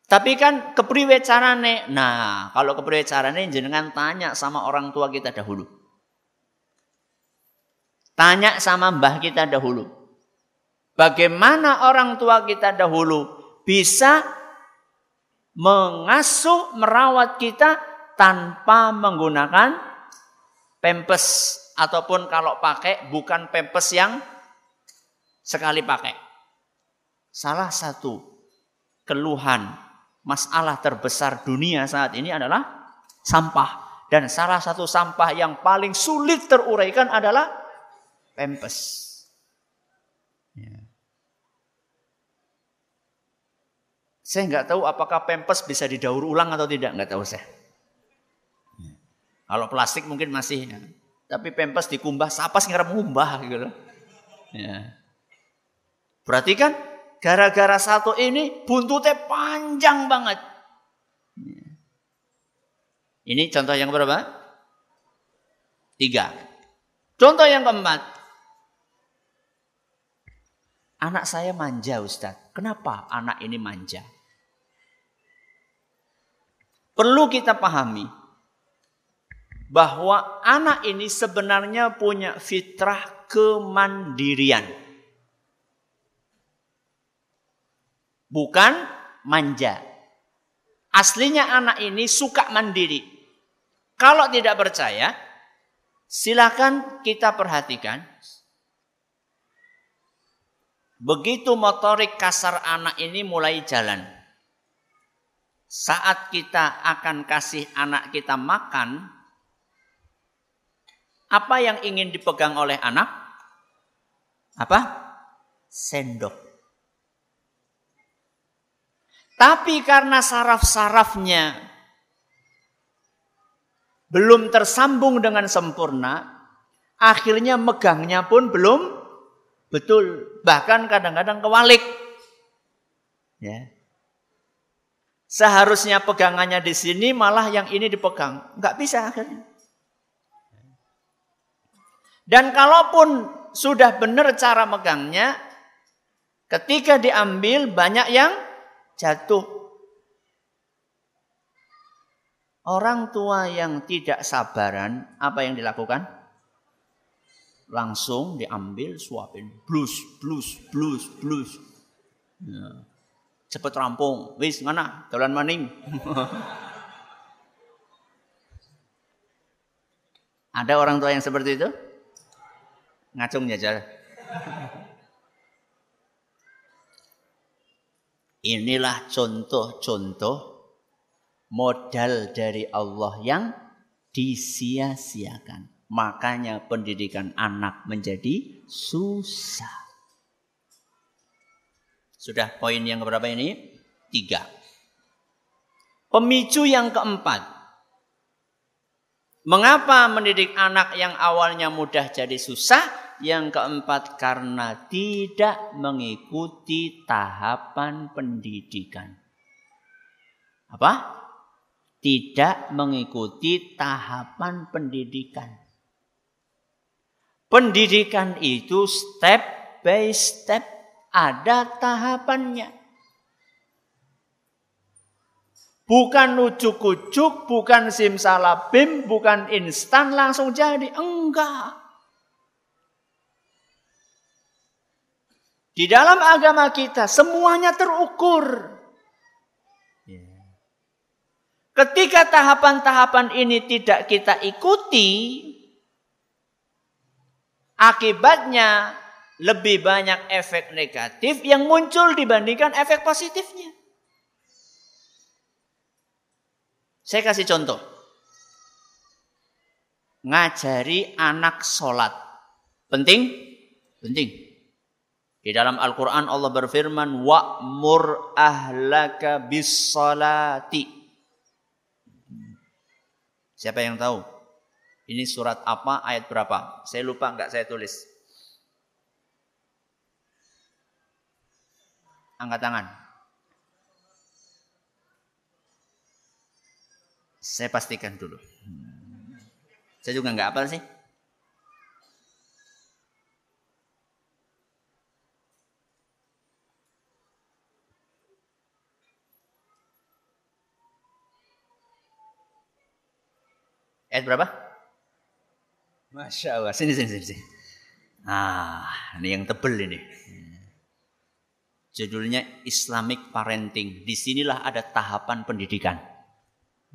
Tapi kan kepriwe carane? Nah, kalau kepriwe carane jenengan tanya sama orang tua kita dahulu. Tanya sama mbah kita dahulu. Bagaimana orang tua kita dahulu bisa mengasuh, merawat kita tanpa menggunakan pempes ataupun kalau pakai bukan pempes yang sekali pakai. Salah satu keluhan masalah terbesar dunia saat ini adalah sampah. Dan salah satu sampah yang paling sulit teruraikan adalah pempes. Ya. Saya nggak tahu apakah pempes bisa didaur ulang atau tidak, nggak tahu saya. Ya. Kalau plastik mungkin masih, ya. tapi pempes dikumbah, sapas ngarep ngumbah gitu. Ya. Berarti kan gara-gara satu ini buntutnya panjang banget. Ya. Ini contoh yang berapa? Tiga. Contoh yang keempat. Anak saya manja Ustadz. Kenapa anak ini manja? Perlu kita pahami bahwa anak ini sebenarnya punya fitrah kemandirian. Bukan manja. Aslinya anak ini suka mandiri. Kalau tidak percaya, silakan kita perhatikan. Begitu motorik kasar anak ini mulai jalan. Saat kita akan kasih anak kita makan, apa yang ingin dipegang oleh anak? Apa? Sendok. Tapi karena saraf-sarafnya belum tersambung dengan sempurna, akhirnya megangnya pun belum betul, bahkan kadang-kadang kewalik. Ya. Seharusnya pegangannya di sini malah yang ini dipegang, nggak bisa akhirnya. Dan kalaupun sudah benar cara megangnya, ketika diambil banyak yang jatuh Orang tua yang tidak sabaran, apa yang dilakukan? Langsung diambil, suapin. Blus, blus, blus, blus. Ya. Cepet rampung. Wis, mana? Jalan maning. <laughs> Ada orang tua yang seperti itu? Ngacung jajal. <laughs> Inilah contoh-contoh modal dari Allah yang disia-siakan. Makanya pendidikan anak menjadi susah. Sudah poin yang berapa ini? Tiga. Pemicu yang keempat. Mengapa mendidik anak yang awalnya mudah jadi susah? Yang keempat karena tidak mengikuti tahapan pendidikan. Apa? tidak mengikuti tahapan pendidikan. Pendidikan itu step by step ada tahapannya. Bukan ujuk-ujuk, bukan simsalabim, bukan instan langsung jadi. Enggak. Di dalam agama kita semuanya terukur. Ketika tahapan-tahapan ini tidak kita ikuti, akibatnya lebih banyak efek negatif yang muncul dibandingkan efek positifnya. Saya kasih contoh. Ngajari anak sholat. Penting? Penting. Di dalam Al-Quran Allah berfirman, Wa'mur ahlaka bis salati. Siapa yang tahu? Ini surat apa, ayat berapa? Saya lupa enggak saya tulis. Angkat tangan. Saya pastikan dulu. Saya juga enggak apa sih. Ayat berapa? Masya Allah. Sini, sini, sini. Ah, ini yang tebel ini. Judulnya Islamic Parenting. Di sinilah ada tahapan pendidikan.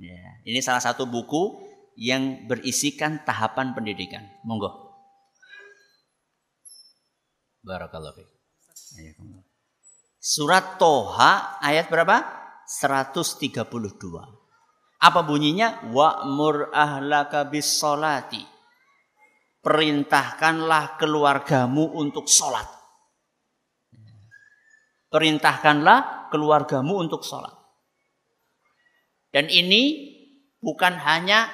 Ya, ini salah satu buku yang berisikan tahapan pendidikan. Monggo. Barakallahu Surat Toha ayat berapa? 132. Apa bunyinya? Wa'mur ahlaka bis. Perintahkanlah keluargamu untuk sholat. Perintahkanlah keluargamu untuk sholat. Dan ini bukan hanya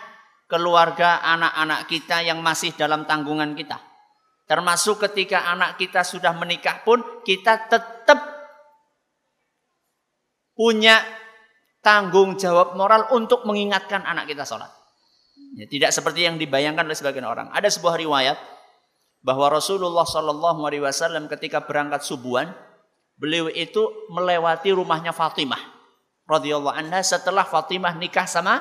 keluarga anak-anak kita yang masih dalam tanggungan kita. Termasuk ketika anak kita sudah menikah pun kita tetap punya tanggung jawab moral untuk mengingatkan anak kita sholat. Ya, tidak seperti yang dibayangkan oleh sebagian orang. Ada sebuah riwayat bahwa Rasulullah Shallallahu Alaihi Wasallam ketika berangkat subuhan, beliau itu melewati rumahnya Fatimah radhiyallahu anha setelah Fatimah nikah sama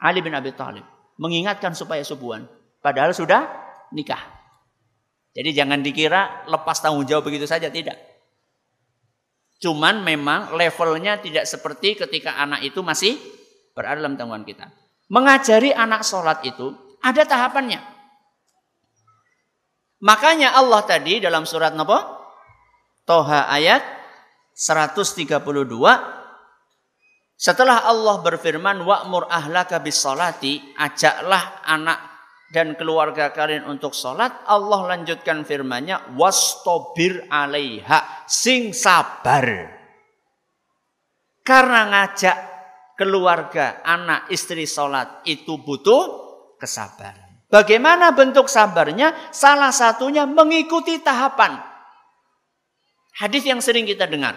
Ali bin Abi Thalib, mengingatkan supaya subuhan. Padahal sudah nikah. Jadi jangan dikira lepas tanggung jawab begitu saja, tidak. Cuman memang levelnya tidak seperti ketika anak itu masih berada dalam tanggungan kita. Mengajari anak sholat itu ada tahapannya. Makanya Allah tadi dalam surat Nabi Toha ayat 132 setelah Allah berfirman wa'mur ahlaka bis salati ajaklah anak dan keluarga kalian untuk sholat, Allah lanjutkan firmannya, wastobir alaiha, sing sabar. Karena ngajak keluarga, anak, istri sholat itu butuh kesabaran. Bagaimana bentuk sabarnya? Salah satunya mengikuti tahapan. Hadis yang sering kita dengar.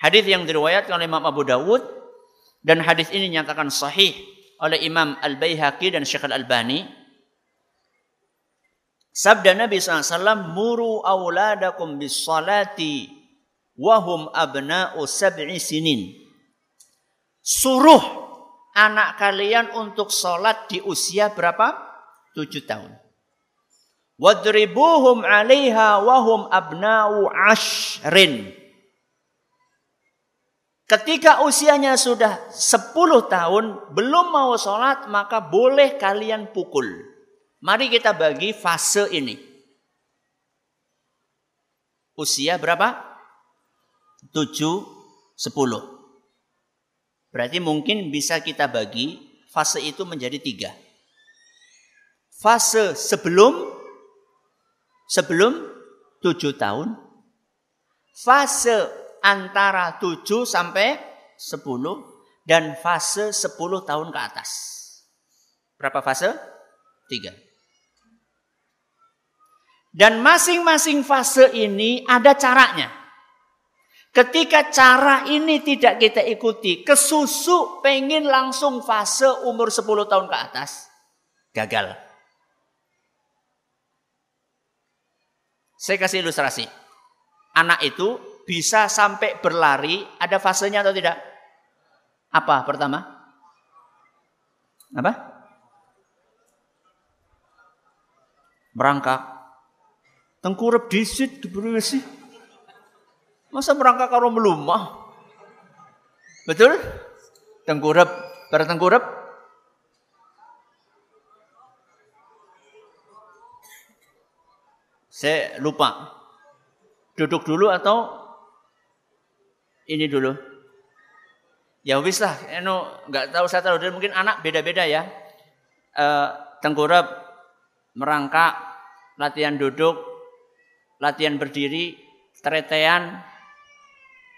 Hadis yang diriwayatkan oleh Imam Abu Dawud dan hadis ini nyatakan sahih oleh Imam Al-Baihaqi dan Syekh Al-Albani. Sabda Nabi SAW, Muru awladakum bis salati wahum abna'u sab'i sinin. Suruh anak kalian untuk sholat di usia berapa? Tujuh tahun. Wadribuhum alaiha wahum abna'u ashrin. Ketika usianya sudah 10 tahun, belum mau sholat, maka boleh kalian pukul. Mari kita bagi fase ini. Usia berapa? 7, 10. Berarti mungkin bisa kita bagi fase itu menjadi tiga. Fase sebelum sebelum 7 tahun. Fase antara 7 sampai 10 dan fase 10 tahun ke atas. Berapa fase? Tiga. Dan masing-masing fase ini ada caranya. Ketika cara ini tidak kita ikuti, kesusu pengen langsung fase umur 10 tahun ke atas, gagal. Saya kasih ilustrasi. Anak itu bisa sampai berlari, ada fasenya atau tidak? Apa pertama? Apa? Merangkak. Tengkurap disit diberi. Masa merangkak karo melumah? Betul? Tengkurap, pada tengkurap. Saya lupa. Duduk dulu atau ini dulu. Ya wis lah, eno nggak tahu saya tahu mungkin anak beda-beda ya. E, tengkurap, merangkak, latihan duduk, latihan berdiri, teretean,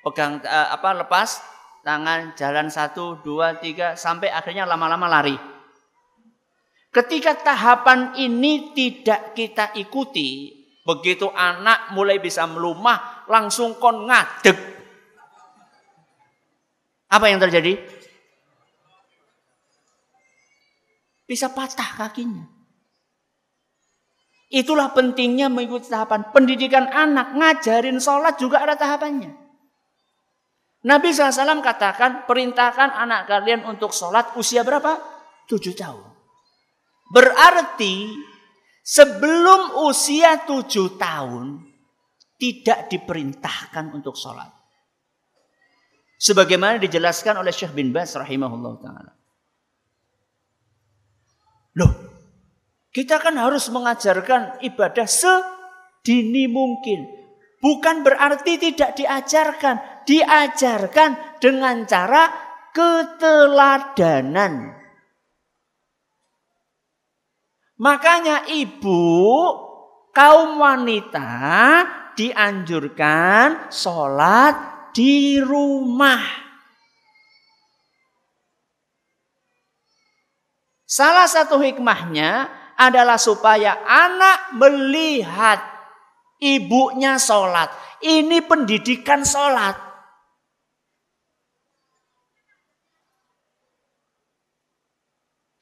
pegang e, apa lepas tangan jalan satu dua tiga sampai akhirnya lama-lama lari. Ketika tahapan ini tidak kita ikuti, begitu anak mulai bisa melumah, langsung kon ngadeg apa yang terjadi? Bisa patah kakinya. Itulah pentingnya mengikuti tahapan pendidikan anak, ngajarin sholat juga ada tahapannya. Nabi SAW katakan, perintahkan anak kalian untuk sholat usia berapa? Tujuh tahun. Berarti sebelum usia tujuh tahun, tidak diperintahkan untuk sholat. Sebagaimana dijelaskan oleh Syekh bin Bas rahimahullah ta'ala. Loh, kita kan harus mengajarkan ibadah sedini mungkin. Bukan berarti tidak diajarkan. Diajarkan dengan cara keteladanan. Makanya ibu kaum wanita dianjurkan sholat di rumah. Salah satu hikmahnya adalah supaya anak melihat ibunya sholat. Ini pendidikan sholat.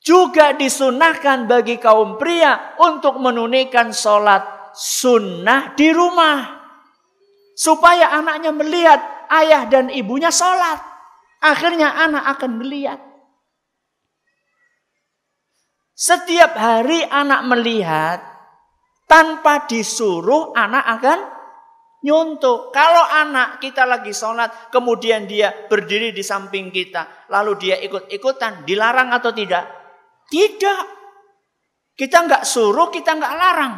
Juga disunahkan bagi kaum pria untuk menunaikan sholat sunnah di rumah. Supaya anaknya melihat ayah dan ibunya sholat. Akhirnya anak akan melihat. Setiap hari anak melihat, tanpa disuruh anak akan nyuntuk. Kalau anak kita lagi sholat, kemudian dia berdiri di samping kita, lalu dia ikut-ikutan, dilarang atau tidak? Tidak. Kita nggak suruh, kita nggak larang.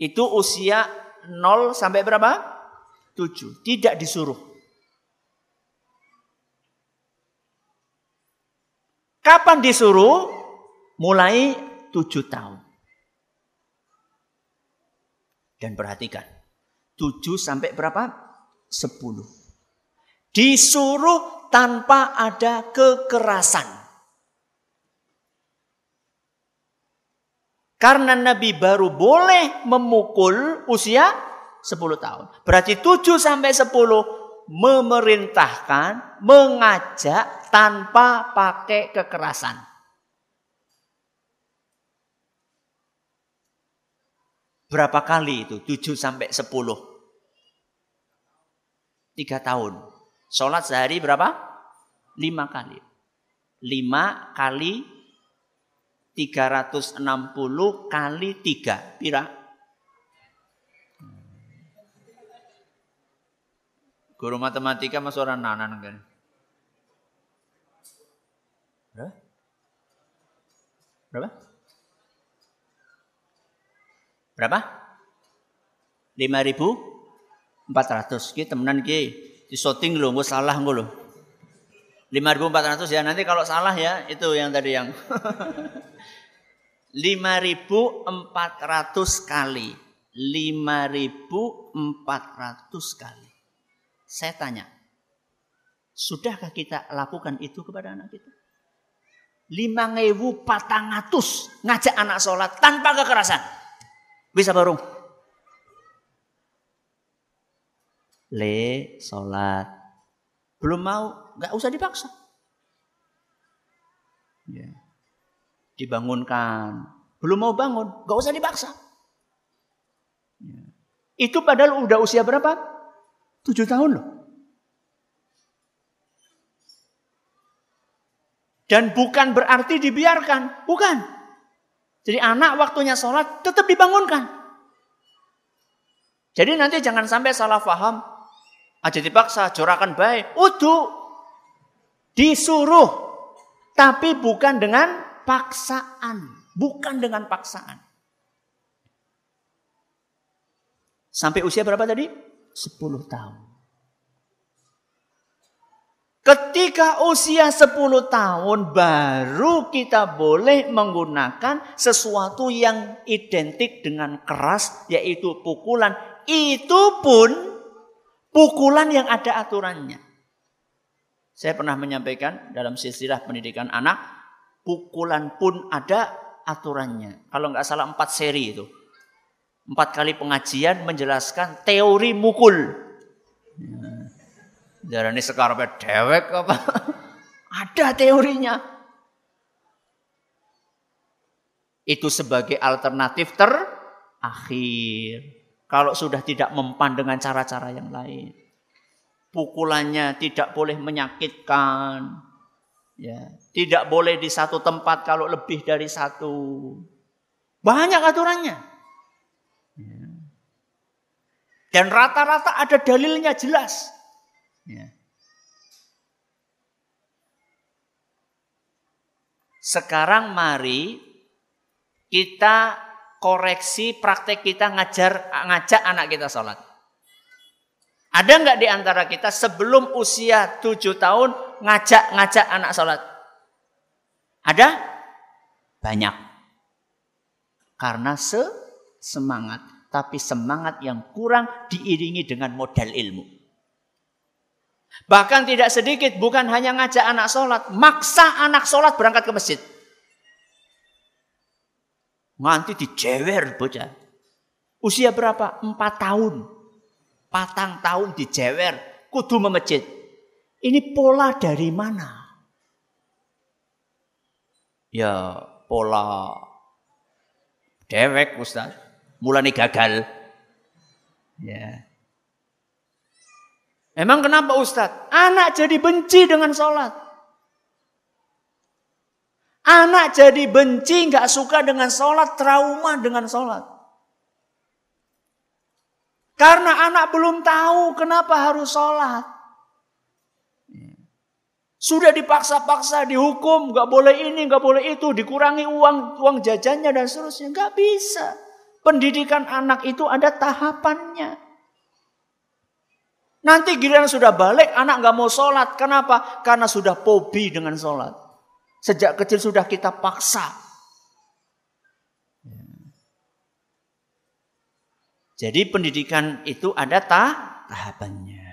Itu usia 0 sampai berapa? 7. Tidak disuruh. Kapan disuruh? Mulai 7 tahun. Dan perhatikan. 7 sampai berapa? 10. Disuruh tanpa ada kekerasan. Karena Nabi baru boleh memukul usia 10 tahun. Berarti 7 sampai 10 memerintahkan, mengajak tanpa pakai kekerasan. Berapa kali itu? 7 sampai 10. 3 tahun. Sholat sehari berapa? Lima kali. Lima kali 360 kali tiga. Pira? Guru matematika mas orang nanan kan? Berapa? Berapa? Berapa? 5.400. Ki temenan ki di shooting lo, gue salah gue lo. 5.400 ya nanti kalau salah ya itu yang tadi yang. <laughs> 5.400 kali. 5.400 kali. Saya tanya sudahkah kita lakukan itu kepada anak kita? 5.400 ngajak anak sholat tanpa kekerasan. Bisa barung le sholat. Belum mau, nggak usah dipaksa. Ya. Dibangunkan, belum mau bangun, nggak usah dipaksa. Ya. Itu padahal udah usia berapa? Tujuh tahun loh. Dan bukan berarti dibiarkan, bukan. Jadi anak waktunya sholat tetap dibangunkan. Jadi nanti jangan sampai salah faham aja dipaksa, jorakan baik. Udu disuruh, tapi bukan dengan paksaan, bukan dengan paksaan. Sampai usia berapa tadi? 10 tahun. Ketika usia 10 tahun baru kita boleh menggunakan sesuatu yang identik dengan keras yaitu pukulan. Itu pun Pukulan yang ada aturannya. Saya pernah menyampaikan dalam silsilah pendidikan anak, pukulan pun ada aturannya. Kalau nggak salah empat seri itu. Empat kali pengajian menjelaskan teori mukul. Ya. ini sekarang dewek apa? <laughs> ada teorinya. Itu sebagai alternatif terakhir. Kalau sudah tidak mempan dengan cara-cara yang lain. Pukulannya tidak boleh menyakitkan. Ya, tidak boleh di satu tempat kalau lebih dari satu. Banyak aturannya. Ya. Dan rata-rata ada dalilnya jelas. Ya. Sekarang mari kita koreksi praktek kita ngajar ngajak anak kita sholat. Ada nggak di antara kita sebelum usia tujuh tahun ngajak-ngajak anak sholat? Ada? Banyak. Karena se semangat. Tapi semangat yang kurang diiringi dengan modal ilmu. Bahkan tidak sedikit bukan hanya ngajak anak sholat. Maksa anak sholat berangkat ke masjid. Nganti dijewer bocah. Usia berapa? Empat tahun patang tahun dijewer, kudu memejit. Ini pola dari mana? Ya pola dewek Ustaz. Mulai gagal. Ya. Emang kenapa Ustaz? Anak jadi benci dengan sholat. Anak jadi benci, nggak suka dengan sholat, trauma dengan sholat. Karena anak belum tahu kenapa harus sholat. Sudah dipaksa-paksa, dihukum, nggak boleh ini, nggak boleh itu, dikurangi uang uang jajannya dan seterusnya. Nggak bisa. Pendidikan anak itu ada tahapannya. Nanti giliran sudah balik, anak nggak mau sholat. Kenapa? Karena sudah pobi dengan sholat. Sejak kecil sudah kita paksa. Jadi pendidikan itu ada ta tahapannya.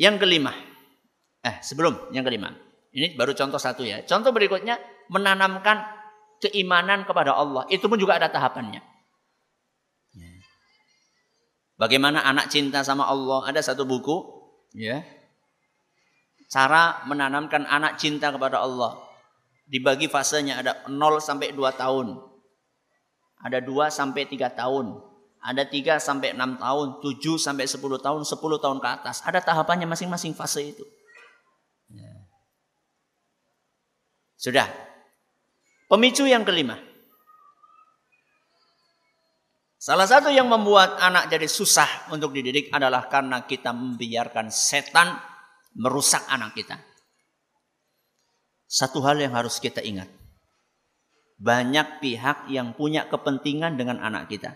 Yang kelima. Eh, sebelum yang kelima. Ini baru contoh satu ya. Contoh berikutnya menanamkan keimanan kepada Allah. Itu pun juga ada tahapannya. Ya. Bagaimana anak cinta sama Allah? Ada satu buku, ya. Cara menanamkan anak cinta kepada Allah dibagi fasenya ada 0 sampai 2 tahun. Ada 2 sampai 3 tahun. Ada 3 sampai 6 tahun, 7 sampai 10 tahun, 10 tahun ke atas. Ada tahapannya masing-masing fase itu. Ya. Sudah. Pemicu yang kelima. Salah satu yang membuat anak jadi susah untuk dididik adalah karena kita membiarkan setan merusak anak kita. Satu hal yang harus kita ingat. Banyak pihak yang punya kepentingan dengan anak kita.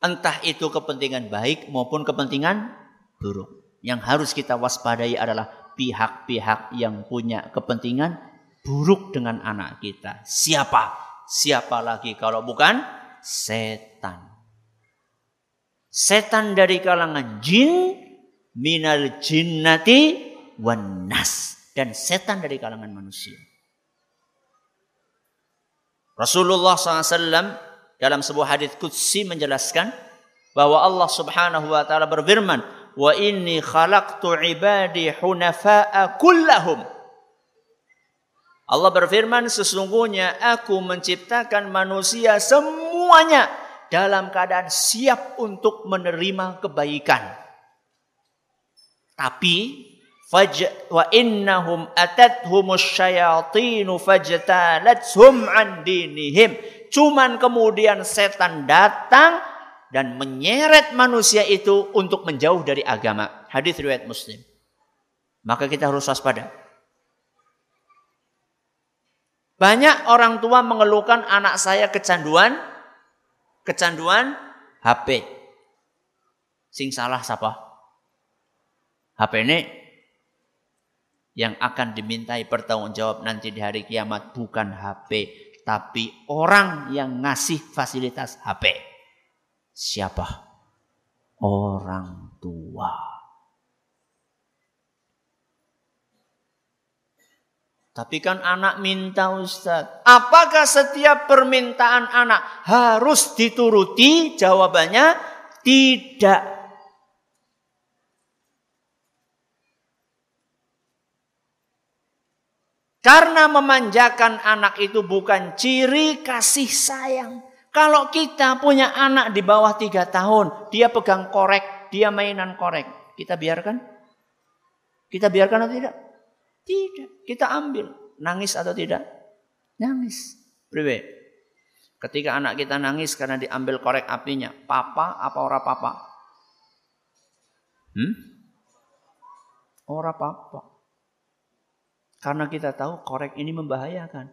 Entah itu kepentingan baik maupun kepentingan buruk. Yang harus kita waspadai adalah pihak-pihak yang punya kepentingan buruk dengan anak kita. Siapa? Siapa lagi kalau bukan setan. Setan dari kalangan jin minal jinnati wan nas dan setan dari kalangan manusia. Rasulullah SAW dalam sebuah hadis qudsi menjelaskan bahwa Allah Subhanahu wa taala berfirman, "Wa inni khalaqtu ibadi hunafa'a kullahum." Allah berfirman, sesungguhnya aku menciptakan manusia semuanya dalam keadaan siap untuk menerima kebaikan. Tapi wa innahum atathumus syayatinu fajtalathum an dinihim. Cuman kemudian setan datang dan menyeret manusia itu untuk menjauh dari agama. Hadis riwayat Muslim. Maka kita harus waspada. Banyak orang tua mengeluhkan anak saya kecanduan kecanduan HP. Sing salah siapa? HP ini yang akan dimintai pertanggungjawab nanti di hari kiamat bukan HP, tapi orang yang ngasih fasilitas HP. Siapa? Orang tua. Tapi kan anak minta Ustaz. Apakah setiap permintaan anak harus dituruti? Jawabannya tidak. Karena memanjakan anak itu bukan ciri kasih sayang. Kalau kita punya anak di bawah tiga tahun, dia pegang korek, dia mainan korek. Kita biarkan? Kita biarkan atau tidak? Tidak. Kita ambil. Nangis atau tidak? Nangis. Priwe. Ketika anak kita nangis karena diambil korek apinya, papa apa ora papa? Hmm? Ora papa. Karena kita tahu korek ini membahayakan.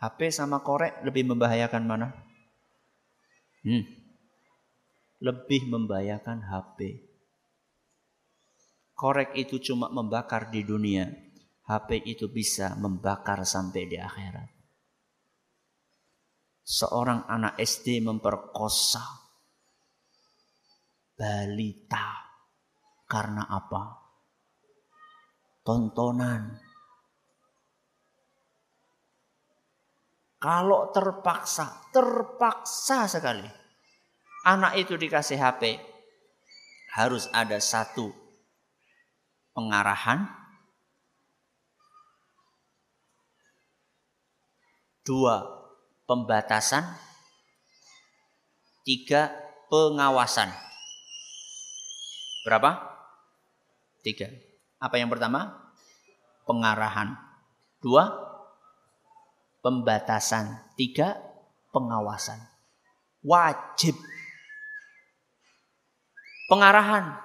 HP sama korek lebih membahayakan mana? Hmm. Lebih membahayakan HP. Korek itu cuma membakar di dunia. HP itu bisa membakar sampai di akhirat. Seorang anak SD memperkosa balita karena apa? Tontonan Kalau terpaksa, terpaksa sekali. Anak itu dikasih HP. Harus ada satu pengarahan. Dua, pembatasan. Tiga, pengawasan. Berapa? Tiga. Apa yang pertama? Pengarahan. Dua, pembatasan, tiga pengawasan. Wajib. Pengarahan.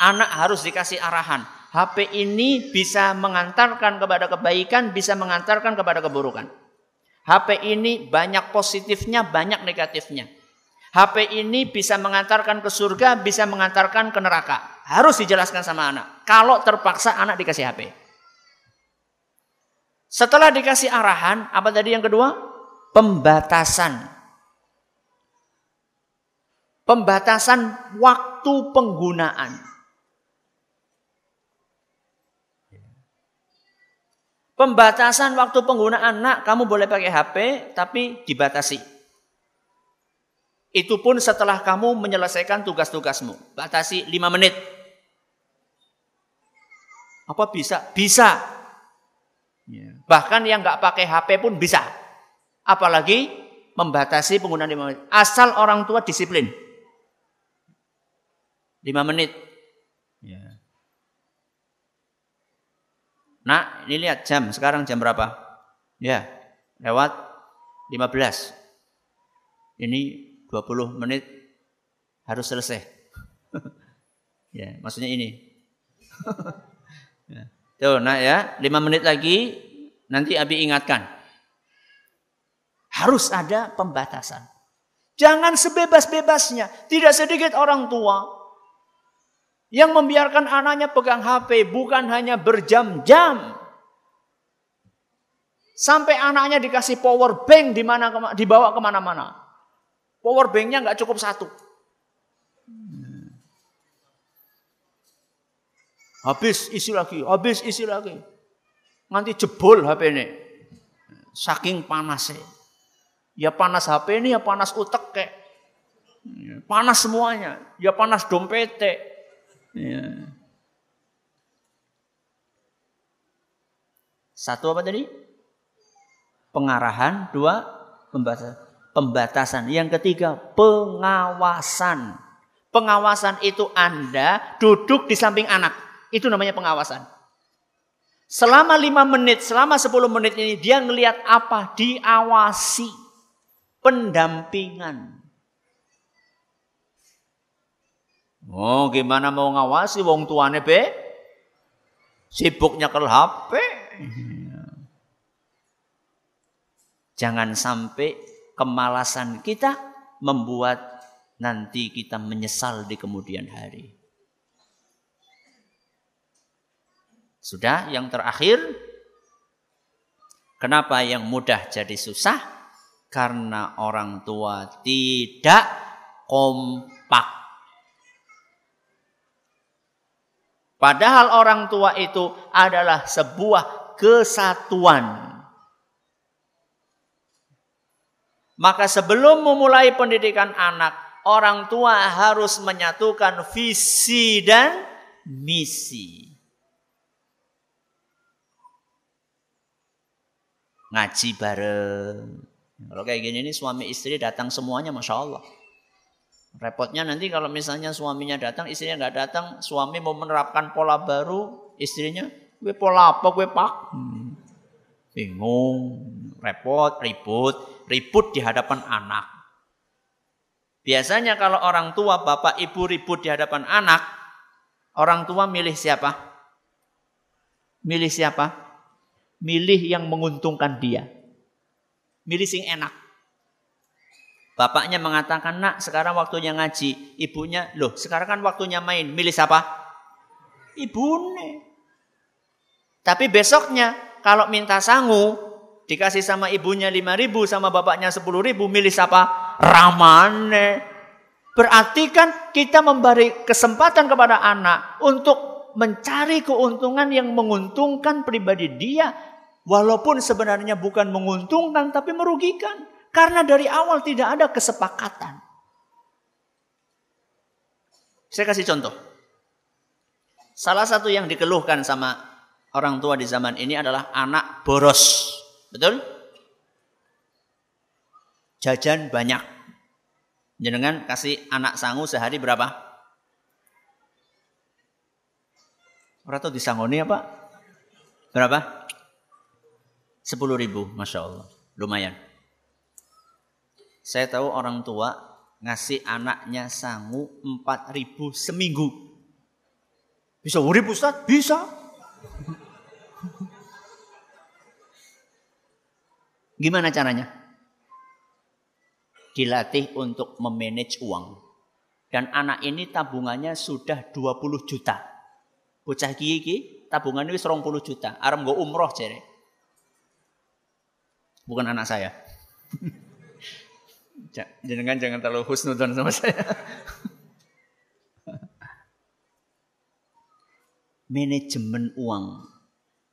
Anak harus dikasih arahan. HP ini bisa mengantarkan kepada kebaikan, bisa mengantarkan kepada keburukan. HP ini banyak positifnya, banyak negatifnya. HP ini bisa mengantarkan ke surga, bisa mengantarkan ke neraka. Harus dijelaskan sama anak. Kalau terpaksa anak dikasih HP. Setelah dikasih arahan, apa tadi yang kedua? Pembatasan. Pembatasan waktu penggunaan. Pembatasan waktu penggunaan, nak kamu boleh pakai HP tapi dibatasi. Itu pun setelah kamu menyelesaikan tugas-tugasmu. Batasi 5 menit. Apa bisa? Bisa. Ya. Bahkan yang nggak pakai HP pun bisa. Apalagi membatasi penggunaan 5 menit. Asal orang tua disiplin. 5 menit. Nah, ini lihat jam. Sekarang jam berapa? Ya, lewat 15. Ini 20 menit harus selesai. <laughs> ya, maksudnya ini. <laughs> ya. Tuh, nah ya, lima menit lagi nanti Abi ingatkan. Harus ada pembatasan. Jangan sebebas-bebasnya. Tidak sedikit orang tua yang membiarkan anaknya pegang HP bukan hanya berjam-jam. Sampai anaknya dikasih power bank di mana dibawa ke mana-mana. Power banknya nggak cukup satu. Habis isi lagi, habis isi lagi. Nanti jebol HP ini. Saking panasnya. Ya panas HP ini ya panas utek kek. Ya, panas semuanya. Ya panas dompet. Ya. Satu apa tadi? Pengarahan. Dua, pembatasan. Pembatasan. Yang ketiga, pengawasan. Pengawasan itu Anda duduk di samping anak. Itu namanya pengawasan. Selama lima menit, selama sepuluh menit ini dia ngelihat apa? Diawasi. Pendampingan. Oh, gimana mau ngawasi wong tuane be? Sibuknya ke HP. Jangan sampai kemalasan kita membuat nanti kita menyesal di kemudian hari. Sudah yang terakhir, kenapa yang mudah jadi susah? Karena orang tua tidak kompak. Padahal orang tua itu adalah sebuah kesatuan. Maka sebelum memulai pendidikan anak, orang tua harus menyatukan visi dan misi. ngaji bareng. Kalau kayak gini nih suami istri datang semuanya, masya Allah. Repotnya nanti kalau misalnya suaminya datang, istrinya nggak datang, suami mau menerapkan pola baru, istrinya, gue pola apa, gue pak. Hmm. Bingung, repot, ribut, ribut di hadapan anak. Biasanya kalau orang tua, bapak, ibu ribut di hadapan anak, orang tua milih siapa? Milih siapa? Milih yang menguntungkan dia. Milih sing enak. Bapaknya mengatakan, nak sekarang waktunya ngaji. Ibunya, loh sekarang kan waktunya main. Milih siapa? Ibunya. Tapi besoknya kalau minta sangu, dikasih sama ibunya lima ribu, sama bapaknya sepuluh ribu, milih siapa? ramane. Berarti kan kita memberi kesempatan kepada anak untuk mencari keuntungan yang menguntungkan pribadi dia. Walaupun sebenarnya bukan menguntungkan tapi merugikan. Karena dari awal tidak ada kesepakatan. Saya kasih contoh. Salah satu yang dikeluhkan sama orang tua di zaman ini adalah anak boros. Betul? jajan banyak. Jenengan kasih anak sangu sehari berapa? Berapa disangoni apa? Berapa? Sepuluh ribu, Masya Allah. Lumayan. Saya tahu orang tua ngasih anaknya sangu empat ribu seminggu. Bisa urip Ustaz? Bisa. Gimana caranya? dilatih untuk memanage uang. Dan anak ini tabungannya sudah 20 juta. Bocah gigi tabungannya 20 juta. Aram gue umroh cere. Bukan anak saya. <laughs> Jangan jangan terlalu husnudon sama saya. <laughs> manajemen uang.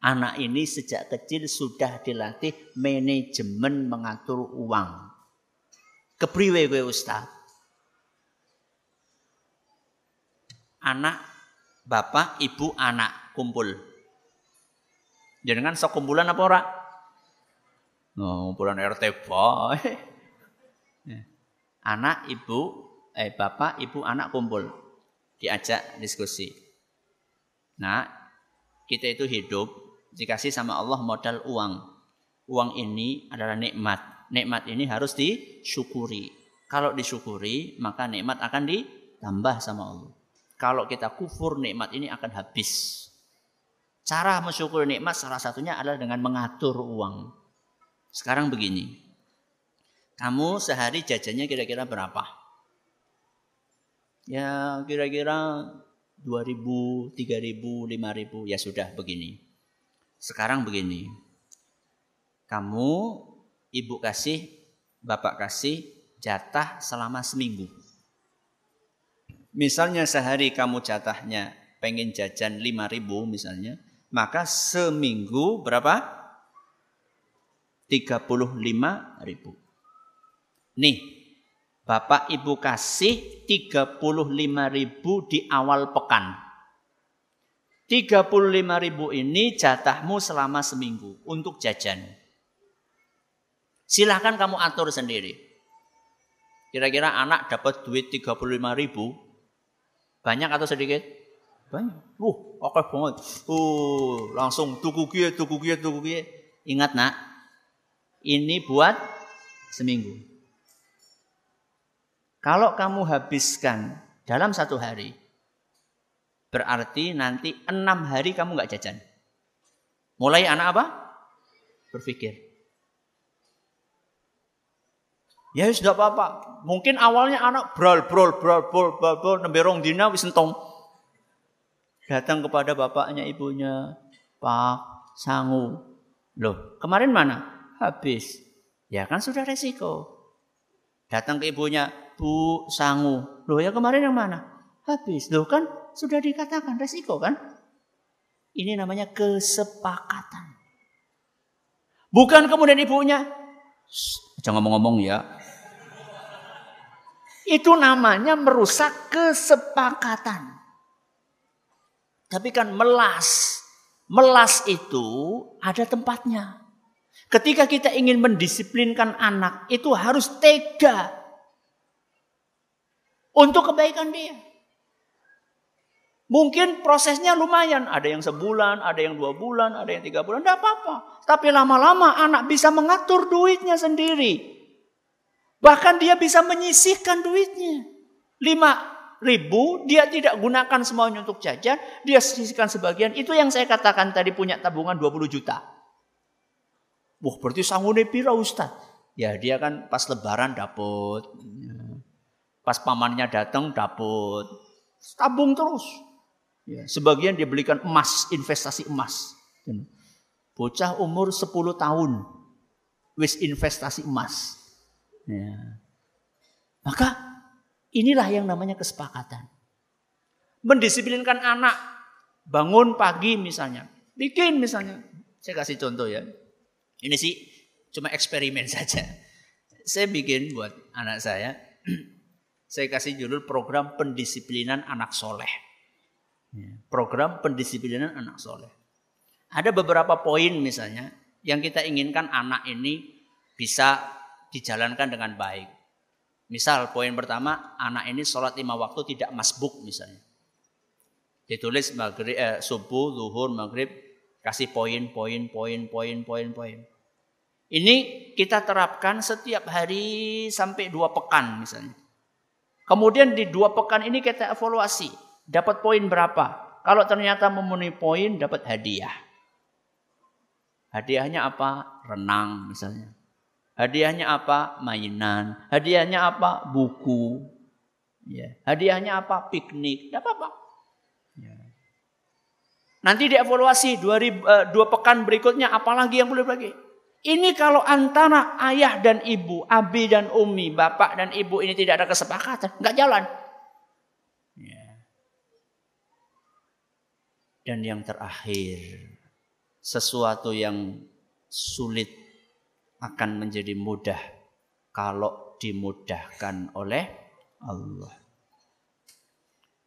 Anak ini sejak kecil sudah dilatih manajemen mengatur uang. Kepriwe kowe Ustaz? Anak, bapak, ibu, anak kumpul. Jangan sok kumpulan apa ora? Oh, kumpulan RT boy. <laughs> Anak, ibu, eh bapak, ibu, anak kumpul. Diajak diskusi. Nah, kita itu hidup dikasih sama Allah modal uang. Uang ini adalah nikmat nikmat ini harus disyukuri. Kalau disyukuri, maka nikmat akan ditambah sama Allah. Kalau kita kufur, nikmat ini akan habis. Cara mensyukuri nikmat salah satunya adalah dengan mengatur uang. Sekarang begini. Kamu sehari jajannya kira-kira berapa? Ya kira-kira 2000, 3000, 5000 ya sudah begini. Sekarang begini. Kamu ibu kasih, bapak kasih jatah selama seminggu. Misalnya sehari kamu jatahnya pengen jajan 5 ribu misalnya, maka seminggu berapa? 35 ribu. Nih, bapak ibu kasih 35 ribu di awal pekan. 35 ribu ini jatahmu selama seminggu untuk jajan. Silahkan kamu atur sendiri. Kira-kira anak dapat duit 35 ribu. Banyak atau sedikit? Banyak. Uh, oke banget. Uh, langsung tuku kie, tuku kie, tuku kie. Ingat nak, ini buat seminggu. Kalau kamu habiskan dalam satu hari, berarti nanti enam hari kamu nggak jajan. Mulai anak apa? Berpikir, Ya sudah apa-apa. Mungkin awalnya anak brol brol brol brol brol brol nemberong dina wis entong. Datang kepada bapaknya ibunya, "Pak, sangu." Loh, kemarin mana? Habis. Ya kan sudah resiko. Datang ke ibunya, "Bu, sangu." Loh, ya kemarin yang mana? Habis. Loh kan sudah dikatakan resiko kan? Ini namanya kesepakatan. Bukan kemudian ibunya, jangan ngomong-ngomong ya. Itu namanya merusak kesepakatan. Tapi kan melas. Melas itu ada tempatnya. Ketika kita ingin mendisiplinkan anak, itu harus tega. Untuk kebaikan dia. Mungkin prosesnya lumayan, ada yang sebulan, ada yang dua bulan, ada yang tiga bulan, tidak apa-apa. Tapi lama-lama anak bisa mengatur duitnya sendiri. Bahkan dia bisa menyisihkan duitnya. Lima ribu, dia tidak gunakan semuanya untuk jajan, dia sisihkan sebagian. Itu yang saya katakan tadi punya tabungan 20 juta. Wah berarti sanggune pira Ustaz? Ya dia kan pas lebaran dapet. Pas pamannya datang dapet. Tabung terus. Ya, sebagian dia belikan emas, investasi emas. Bocah umur 10 tahun, wis investasi emas. Ya. Maka inilah yang namanya kesepakatan. Mendisiplinkan anak, bangun pagi misalnya, bikin misalnya. Saya kasih contoh ya. Ini sih cuma eksperimen <laughs> saja. Saya bikin buat anak saya, <clears throat> saya kasih judul program pendisiplinan anak soleh. Ya. Program pendisiplinan anak soleh. Ada beberapa poin misalnya yang kita inginkan anak ini bisa dijalankan dengan baik. Misal poin pertama, anak ini sholat lima waktu tidak masbuk misalnya. Ditulis maghrib, eh, subuh, zuhur, maghrib, kasih poin, poin, poin, poin, poin, poin. Ini kita terapkan setiap hari sampai dua pekan misalnya. Kemudian di dua pekan ini kita evaluasi dapat poin berapa? Kalau ternyata memenuhi poin dapat hadiah. Hadiahnya apa? Renang misalnya. Hadiahnya apa? Mainan. Hadiahnya apa? Buku. Ya. Hadiahnya apa? Piknik. Tidak apa-apa. Ya. Nanti dievaluasi dua, ribu, uh, dua pekan berikutnya apalagi yang boleh lagi. Ini kalau antara ayah dan ibu, abi dan umi, bapak dan ibu ini tidak ada kesepakatan, nggak jalan. Dan yang terakhir, sesuatu yang sulit akan menjadi mudah kalau dimudahkan oleh Allah.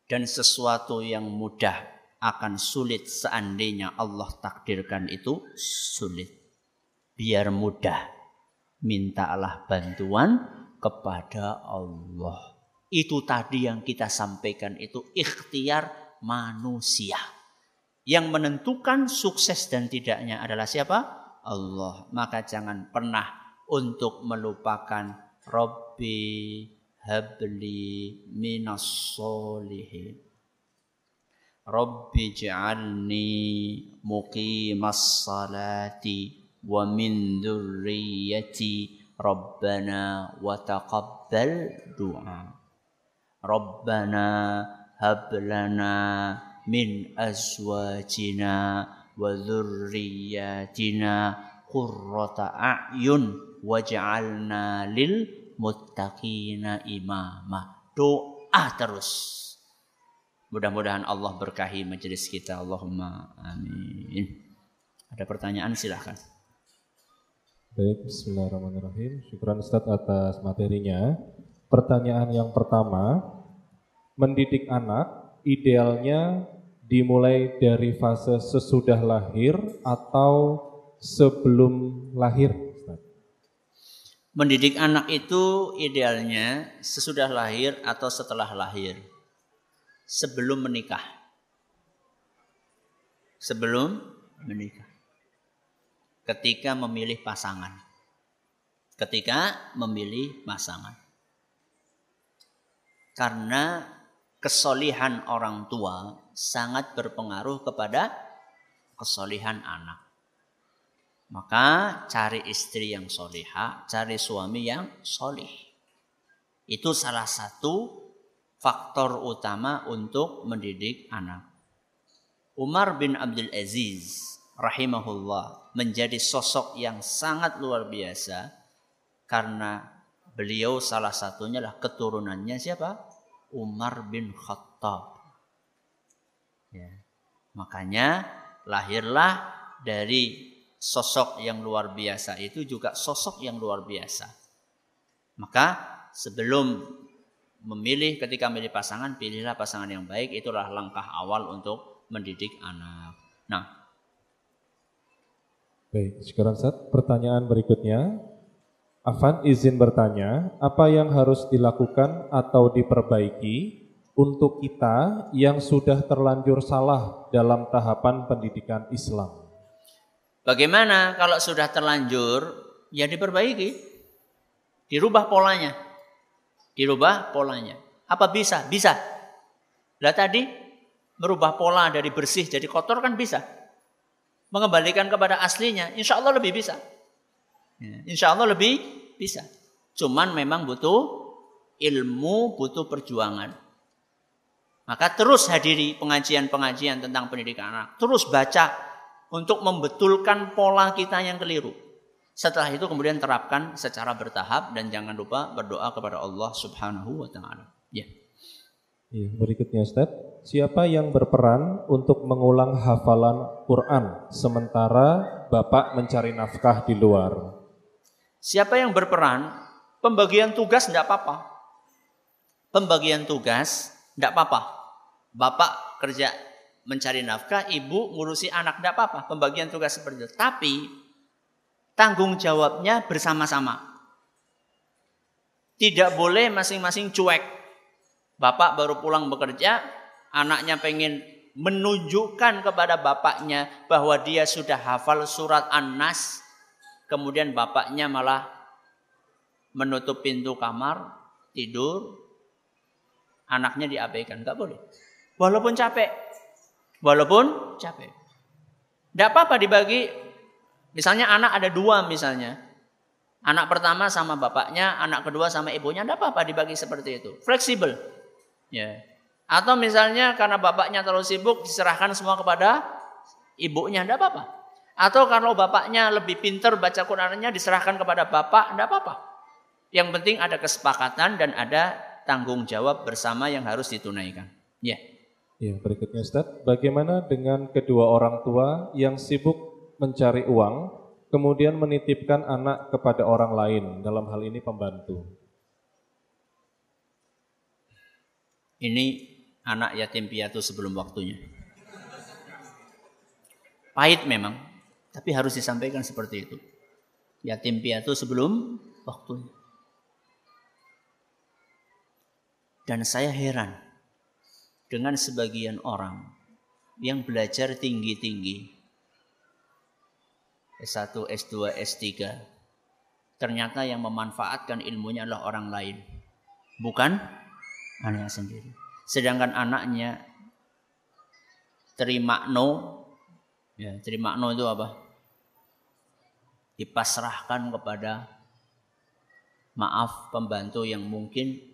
Dan sesuatu yang mudah akan sulit seandainya Allah takdirkan itu sulit. Biar mudah, mintalah bantuan kepada Allah. Itu tadi yang kita sampaikan itu ikhtiar manusia. Yang menentukan sukses dan tidaknya adalah siapa? Allah. Maka jangan pernah untuk melupakan Rabbi habli minas solihin. Rabbi ja'alni muqimas salati wa min dhurriyyati Rabbana wa taqabbal du'a. Rabbana hablana min azwajina wa dzurriyyatina qurrata a'yun waj'alna lil muttaqina imama. Doa terus. Mudah-mudahan Allah berkahi majelis kita. Allahumma amin. Ada pertanyaan silahkan. Baik, bismillahirrahmanirrahim. Syukuran Ustaz atas materinya. Pertanyaan yang pertama, mendidik anak idealnya dimulai dari fase sesudah lahir atau sebelum lahir? Mendidik anak itu idealnya sesudah lahir atau setelah lahir. Sebelum menikah. Sebelum menikah. Ketika memilih pasangan. Ketika memilih pasangan. Karena kesolihan orang tua sangat berpengaruh kepada kesolihan anak. Maka cari istri yang soliha, cari suami yang solih. Itu salah satu faktor utama untuk mendidik anak. Umar bin Abdul Aziz rahimahullah menjadi sosok yang sangat luar biasa karena beliau salah satunya lah keturunannya siapa? Umar bin Khattab. Ya. Makanya lahirlah dari sosok yang luar biasa itu juga sosok yang luar biasa. Maka sebelum memilih ketika memilih pasangan, pilihlah pasangan yang baik. Itulah langkah awal untuk mendidik anak. Nah, baik. Sekarang saat pertanyaan berikutnya. Afan izin bertanya, apa yang harus dilakukan atau diperbaiki untuk kita yang sudah terlanjur salah dalam tahapan pendidikan Islam? Bagaimana kalau sudah terlanjur? Ya diperbaiki. Dirubah polanya. Dirubah polanya. Apa bisa? Bisa. Lah tadi merubah pola dari bersih jadi kotor kan bisa. Mengembalikan kepada aslinya, insya Allah lebih bisa. Ya, insya Allah lebih bisa. Cuman memang butuh ilmu, butuh perjuangan. Maka terus hadiri pengajian-pengajian tentang pendidikan anak. Terus baca untuk membetulkan pola kita yang keliru. Setelah itu kemudian terapkan secara bertahap dan jangan lupa berdoa kepada Allah Subhanahu wa taala. Ya. Ya, berikutnya Ustaz, siapa yang berperan untuk mengulang hafalan Quran sementara Bapak mencari nafkah di luar? Siapa yang berperan? Pembagian tugas tidak apa-apa. Pembagian tugas tidak apa-apa. Bapak kerja mencari nafkah, ibu ngurusi anak tidak apa-apa. Pembagian tugas seperti itu. Tapi tanggung jawabnya bersama-sama. Tidak boleh masing-masing cuek. Bapak baru pulang bekerja, anaknya pengen menunjukkan kepada bapaknya bahwa dia sudah hafal surat An-Nas, kemudian bapaknya malah menutup pintu kamar, tidur, anaknya diabaikan. Enggak boleh. Walaupun capek. Walaupun capek. Tidak apa-apa dibagi. Misalnya anak ada dua misalnya. Anak pertama sama bapaknya, anak kedua sama ibunya. Tidak apa-apa dibagi seperti itu. Fleksibel. Ya. Atau misalnya karena bapaknya terlalu sibuk diserahkan semua kepada ibunya. Tidak apa-apa. Atau kalau bapaknya lebih pinter baca Qurannya diserahkan kepada bapak. Tidak apa-apa. Yang penting ada kesepakatan dan ada tanggung jawab bersama yang harus ditunaikan. Ya. Ya, berikutnya Ustaz, bagaimana dengan kedua orang tua yang sibuk mencari uang, kemudian menitipkan anak kepada orang lain, dalam hal ini pembantu? Ini anak yatim piatu sebelum waktunya. Pahit memang, tapi harus disampaikan seperti itu. Yatim piatu sebelum waktunya. Dan saya heran dengan sebagian orang yang belajar tinggi-tinggi. S1, S2, S3. Ternyata yang memanfaatkan ilmunya adalah orang lain. Bukan anaknya sendiri. Sedangkan anaknya terima no. Ya, terima no itu apa? Dipasrahkan kepada maaf pembantu yang mungkin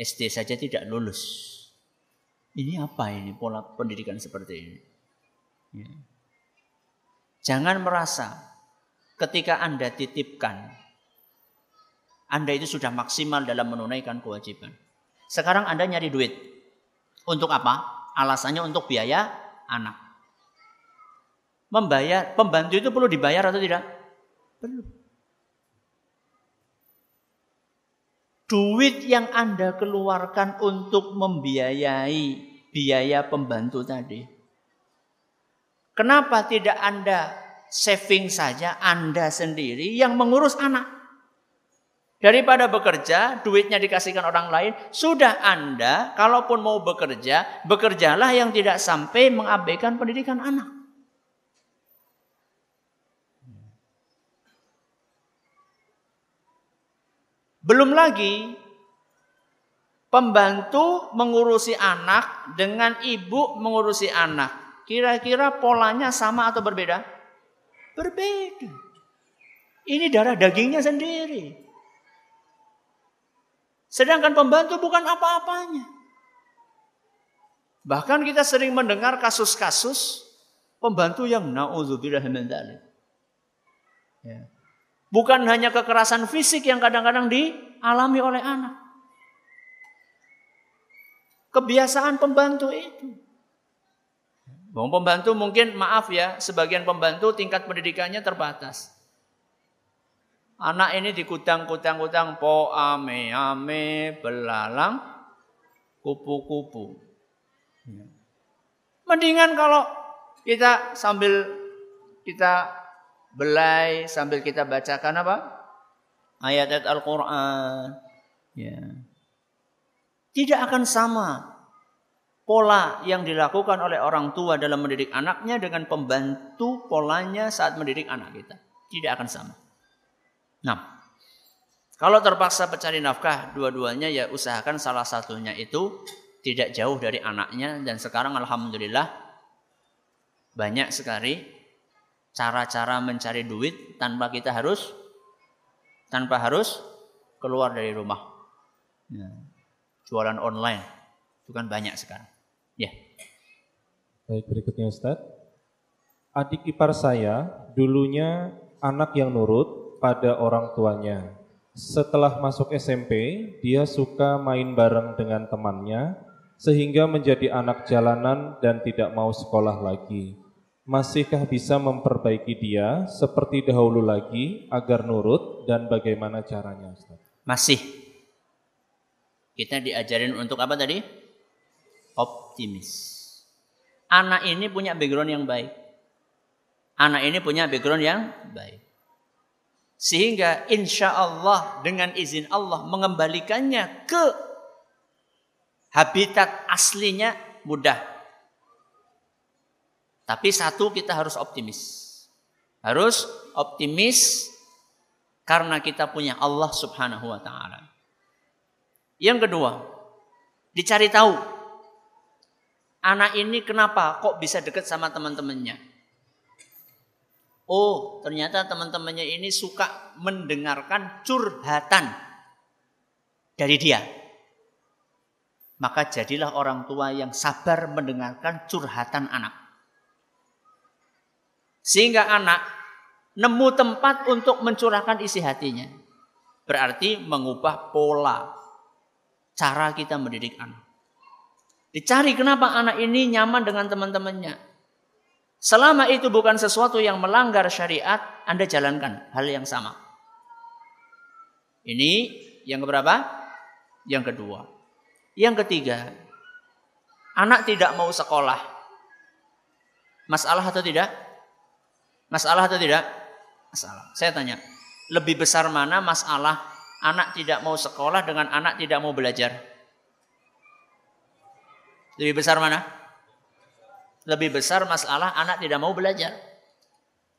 SD saja tidak lulus. Ini apa ini pola pendidikan seperti ini? Ya. Jangan merasa ketika Anda titipkan, Anda itu sudah maksimal dalam menunaikan kewajiban. Sekarang Anda nyari duit. Untuk apa? Alasannya untuk biaya anak. Membayar, pembantu itu perlu dibayar atau tidak? Perlu. Duit yang Anda keluarkan untuk membiayai biaya pembantu tadi. Kenapa tidak Anda saving saja Anda sendiri yang mengurus anak? Daripada bekerja, duitnya dikasihkan orang lain, sudah Anda, kalaupun mau bekerja, bekerjalah yang tidak sampai mengabaikan pendidikan anak. Belum lagi pembantu mengurusi anak dengan ibu mengurusi anak. Kira-kira polanya sama atau berbeda? Berbeda. Ini darah dagingnya sendiri. Sedangkan pembantu bukan apa-apanya. Bahkan kita sering mendengar kasus-kasus pembantu yang na'udzubillah min Ya. Bukan hanya kekerasan fisik yang kadang-kadang dialami oleh anak. Kebiasaan pembantu itu. Bang pembantu mungkin maaf ya, sebagian pembantu tingkat pendidikannya terbatas. Anak ini dikutang-kutang-kutang po ame ame belalang kupu-kupu. Ya. Mendingan kalau kita sambil kita belai sambil kita bacakan apa? Ayat-ayat Al-Qur'an. Ya. Tidak akan sama pola yang dilakukan oleh orang tua dalam mendidik anaknya dengan pembantu polanya saat mendidik anak kita. Tidak akan sama. Nah, kalau terpaksa pencari nafkah dua-duanya ya usahakan salah satunya itu tidak jauh dari anaknya dan sekarang alhamdulillah banyak sekali cara-cara mencari duit tanpa kita harus tanpa harus keluar dari rumah. Ya. Jualan online itu kan banyak sekarang. Ya. Baik berikutnya Ustaz. Adik ipar saya dulunya anak yang nurut pada orang tuanya setelah masuk SMP, dia suka main bareng dengan temannya, sehingga menjadi anak jalanan dan tidak mau sekolah lagi. Masihkah bisa memperbaiki dia seperti dahulu lagi agar nurut dan bagaimana caranya Ustaz? Masih. Kita diajarin untuk apa tadi? Optimis. Anak ini punya background yang baik. Anak ini punya background yang baik. Sehingga insya Allah dengan izin Allah mengembalikannya ke habitat aslinya mudah. Tapi satu kita harus optimis. Harus optimis karena kita punya Allah Subhanahu wa taala. Yang kedua, dicari tahu anak ini kenapa kok bisa dekat sama teman-temannya. Oh, ternyata teman-temannya ini suka mendengarkan curhatan dari dia. Maka jadilah orang tua yang sabar mendengarkan curhatan anak. Sehingga anak nemu tempat untuk mencurahkan isi hatinya. Berarti mengubah pola cara kita mendidik anak. Dicari kenapa anak ini nyaman dengan teman-temannya. Selama itu bukan sesuatu yang melanggar syariat, Anda jalankan hal yang sama. Ini yang keberapa? Yang kedua. Yang ketiga, anak tidak mau sekolah. Masalah atau tidak? Masalah atau tidak? Masalah. Saya tanya, lebih besar mana masalah anak tidak mau sekolah dengan anak tidak mau belajar? Lebih besar mana? lebih besar masalah anak tidak mau belajar.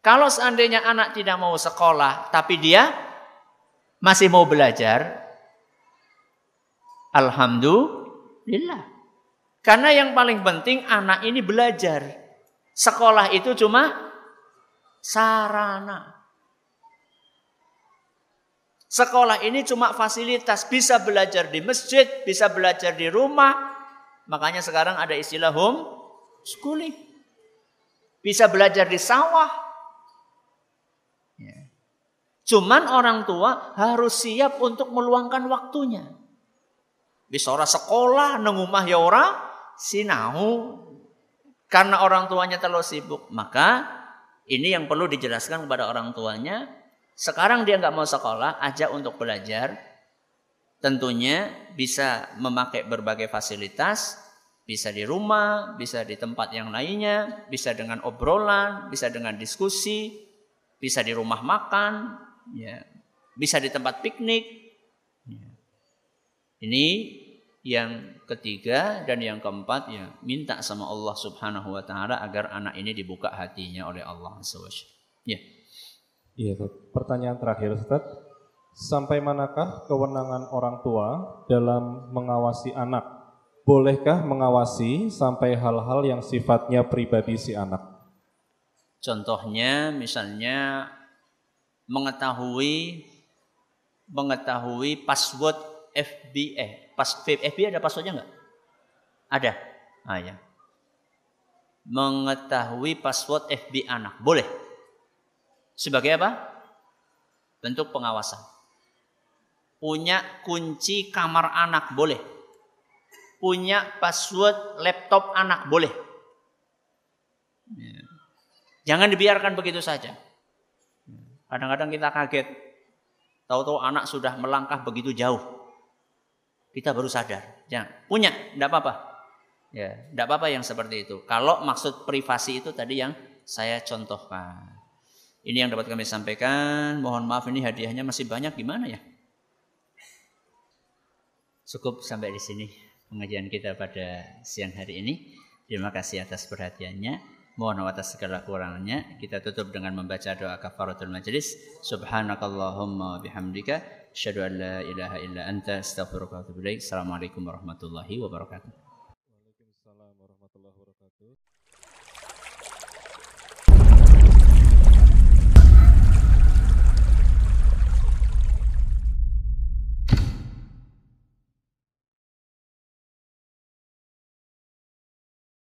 Kalau seandainya anak tidak mau sekolah, tapi dia masih mau belajar, alhamdulillah. Karena yang paling penting anak ini belajar. Sekolah itu cuma sarana. Sekolah ini cuma fasilitas, bisa belajar di masjid, bisa belajar di rumah. Makanya sekarang ada istilah home schooling. Bisa belajar di sawah. Ya. Cuman orang tua harus siap untuk meluangkan waktunya. Bisa orang sekolah, nengumah ya orang sinau. Karena orang tuanya terlalu sibuk. Maka ini yang perlu dijelaskan kepada orang tuanya. Sekarang dia nggak mau sekolah, ajak untuk belajar. Tentunya bisa memakai berbagai fasilitas, bisa di rumah, bisa di tempat yang lainnya, bisa dengan obrolan, bisa dengan diskusi, bisa di rumah makan, ya, bisa di tempat piknik. Ya. Ini yang ketiga dan yang keempat ya minta sama Allah Subhanahu wa taala agar anak ini dibuka hatinya oleh Allah SWT. Ya. Iya, pertanyaan terakhir Ustaz. Sampai manakah kewenangan orang tua dalam mengawasi anak bolehkah mengawasi sampai hal-hal yang sifatnya pribadi si anak? Contohnya misalnya mengetahui mengetahui password FB eh pas FB ada passwordnya nggak? Ada. Ah ya. Mengetahui password FB anak boleh. Sebagai apa? Bentuk pengawasan. Punya kunci kamar anak boleh punya password laptop anak boleh. Ya. Jangan dibiarkan begitu saja. Kadang-kadang kita kaget. Tahu-tahu anak sudah melangkah begitu jauh kita baru sadar. Ya, punya, tidak apa-apa. Ya, tidak apa-apa yang seperti itu. Kalau maksud privasi itu tadi yang saya contohkan. Ini yang dapat kami sampaikan. Mohon maaf ini hadiahnya masih banyak gimana ya? Cukup sampai di sini pengajian kita pada siang hari ini. Terima kasih atas perhatiannya. Mohon atas segala kurangnya. Kita tutup dengan membaca doa kafaratul majelis Subhanakallahumma bihamdika Asyhadu an la ilaha illa anta. Assalamualaikum warahmatullahi wabarakatuh.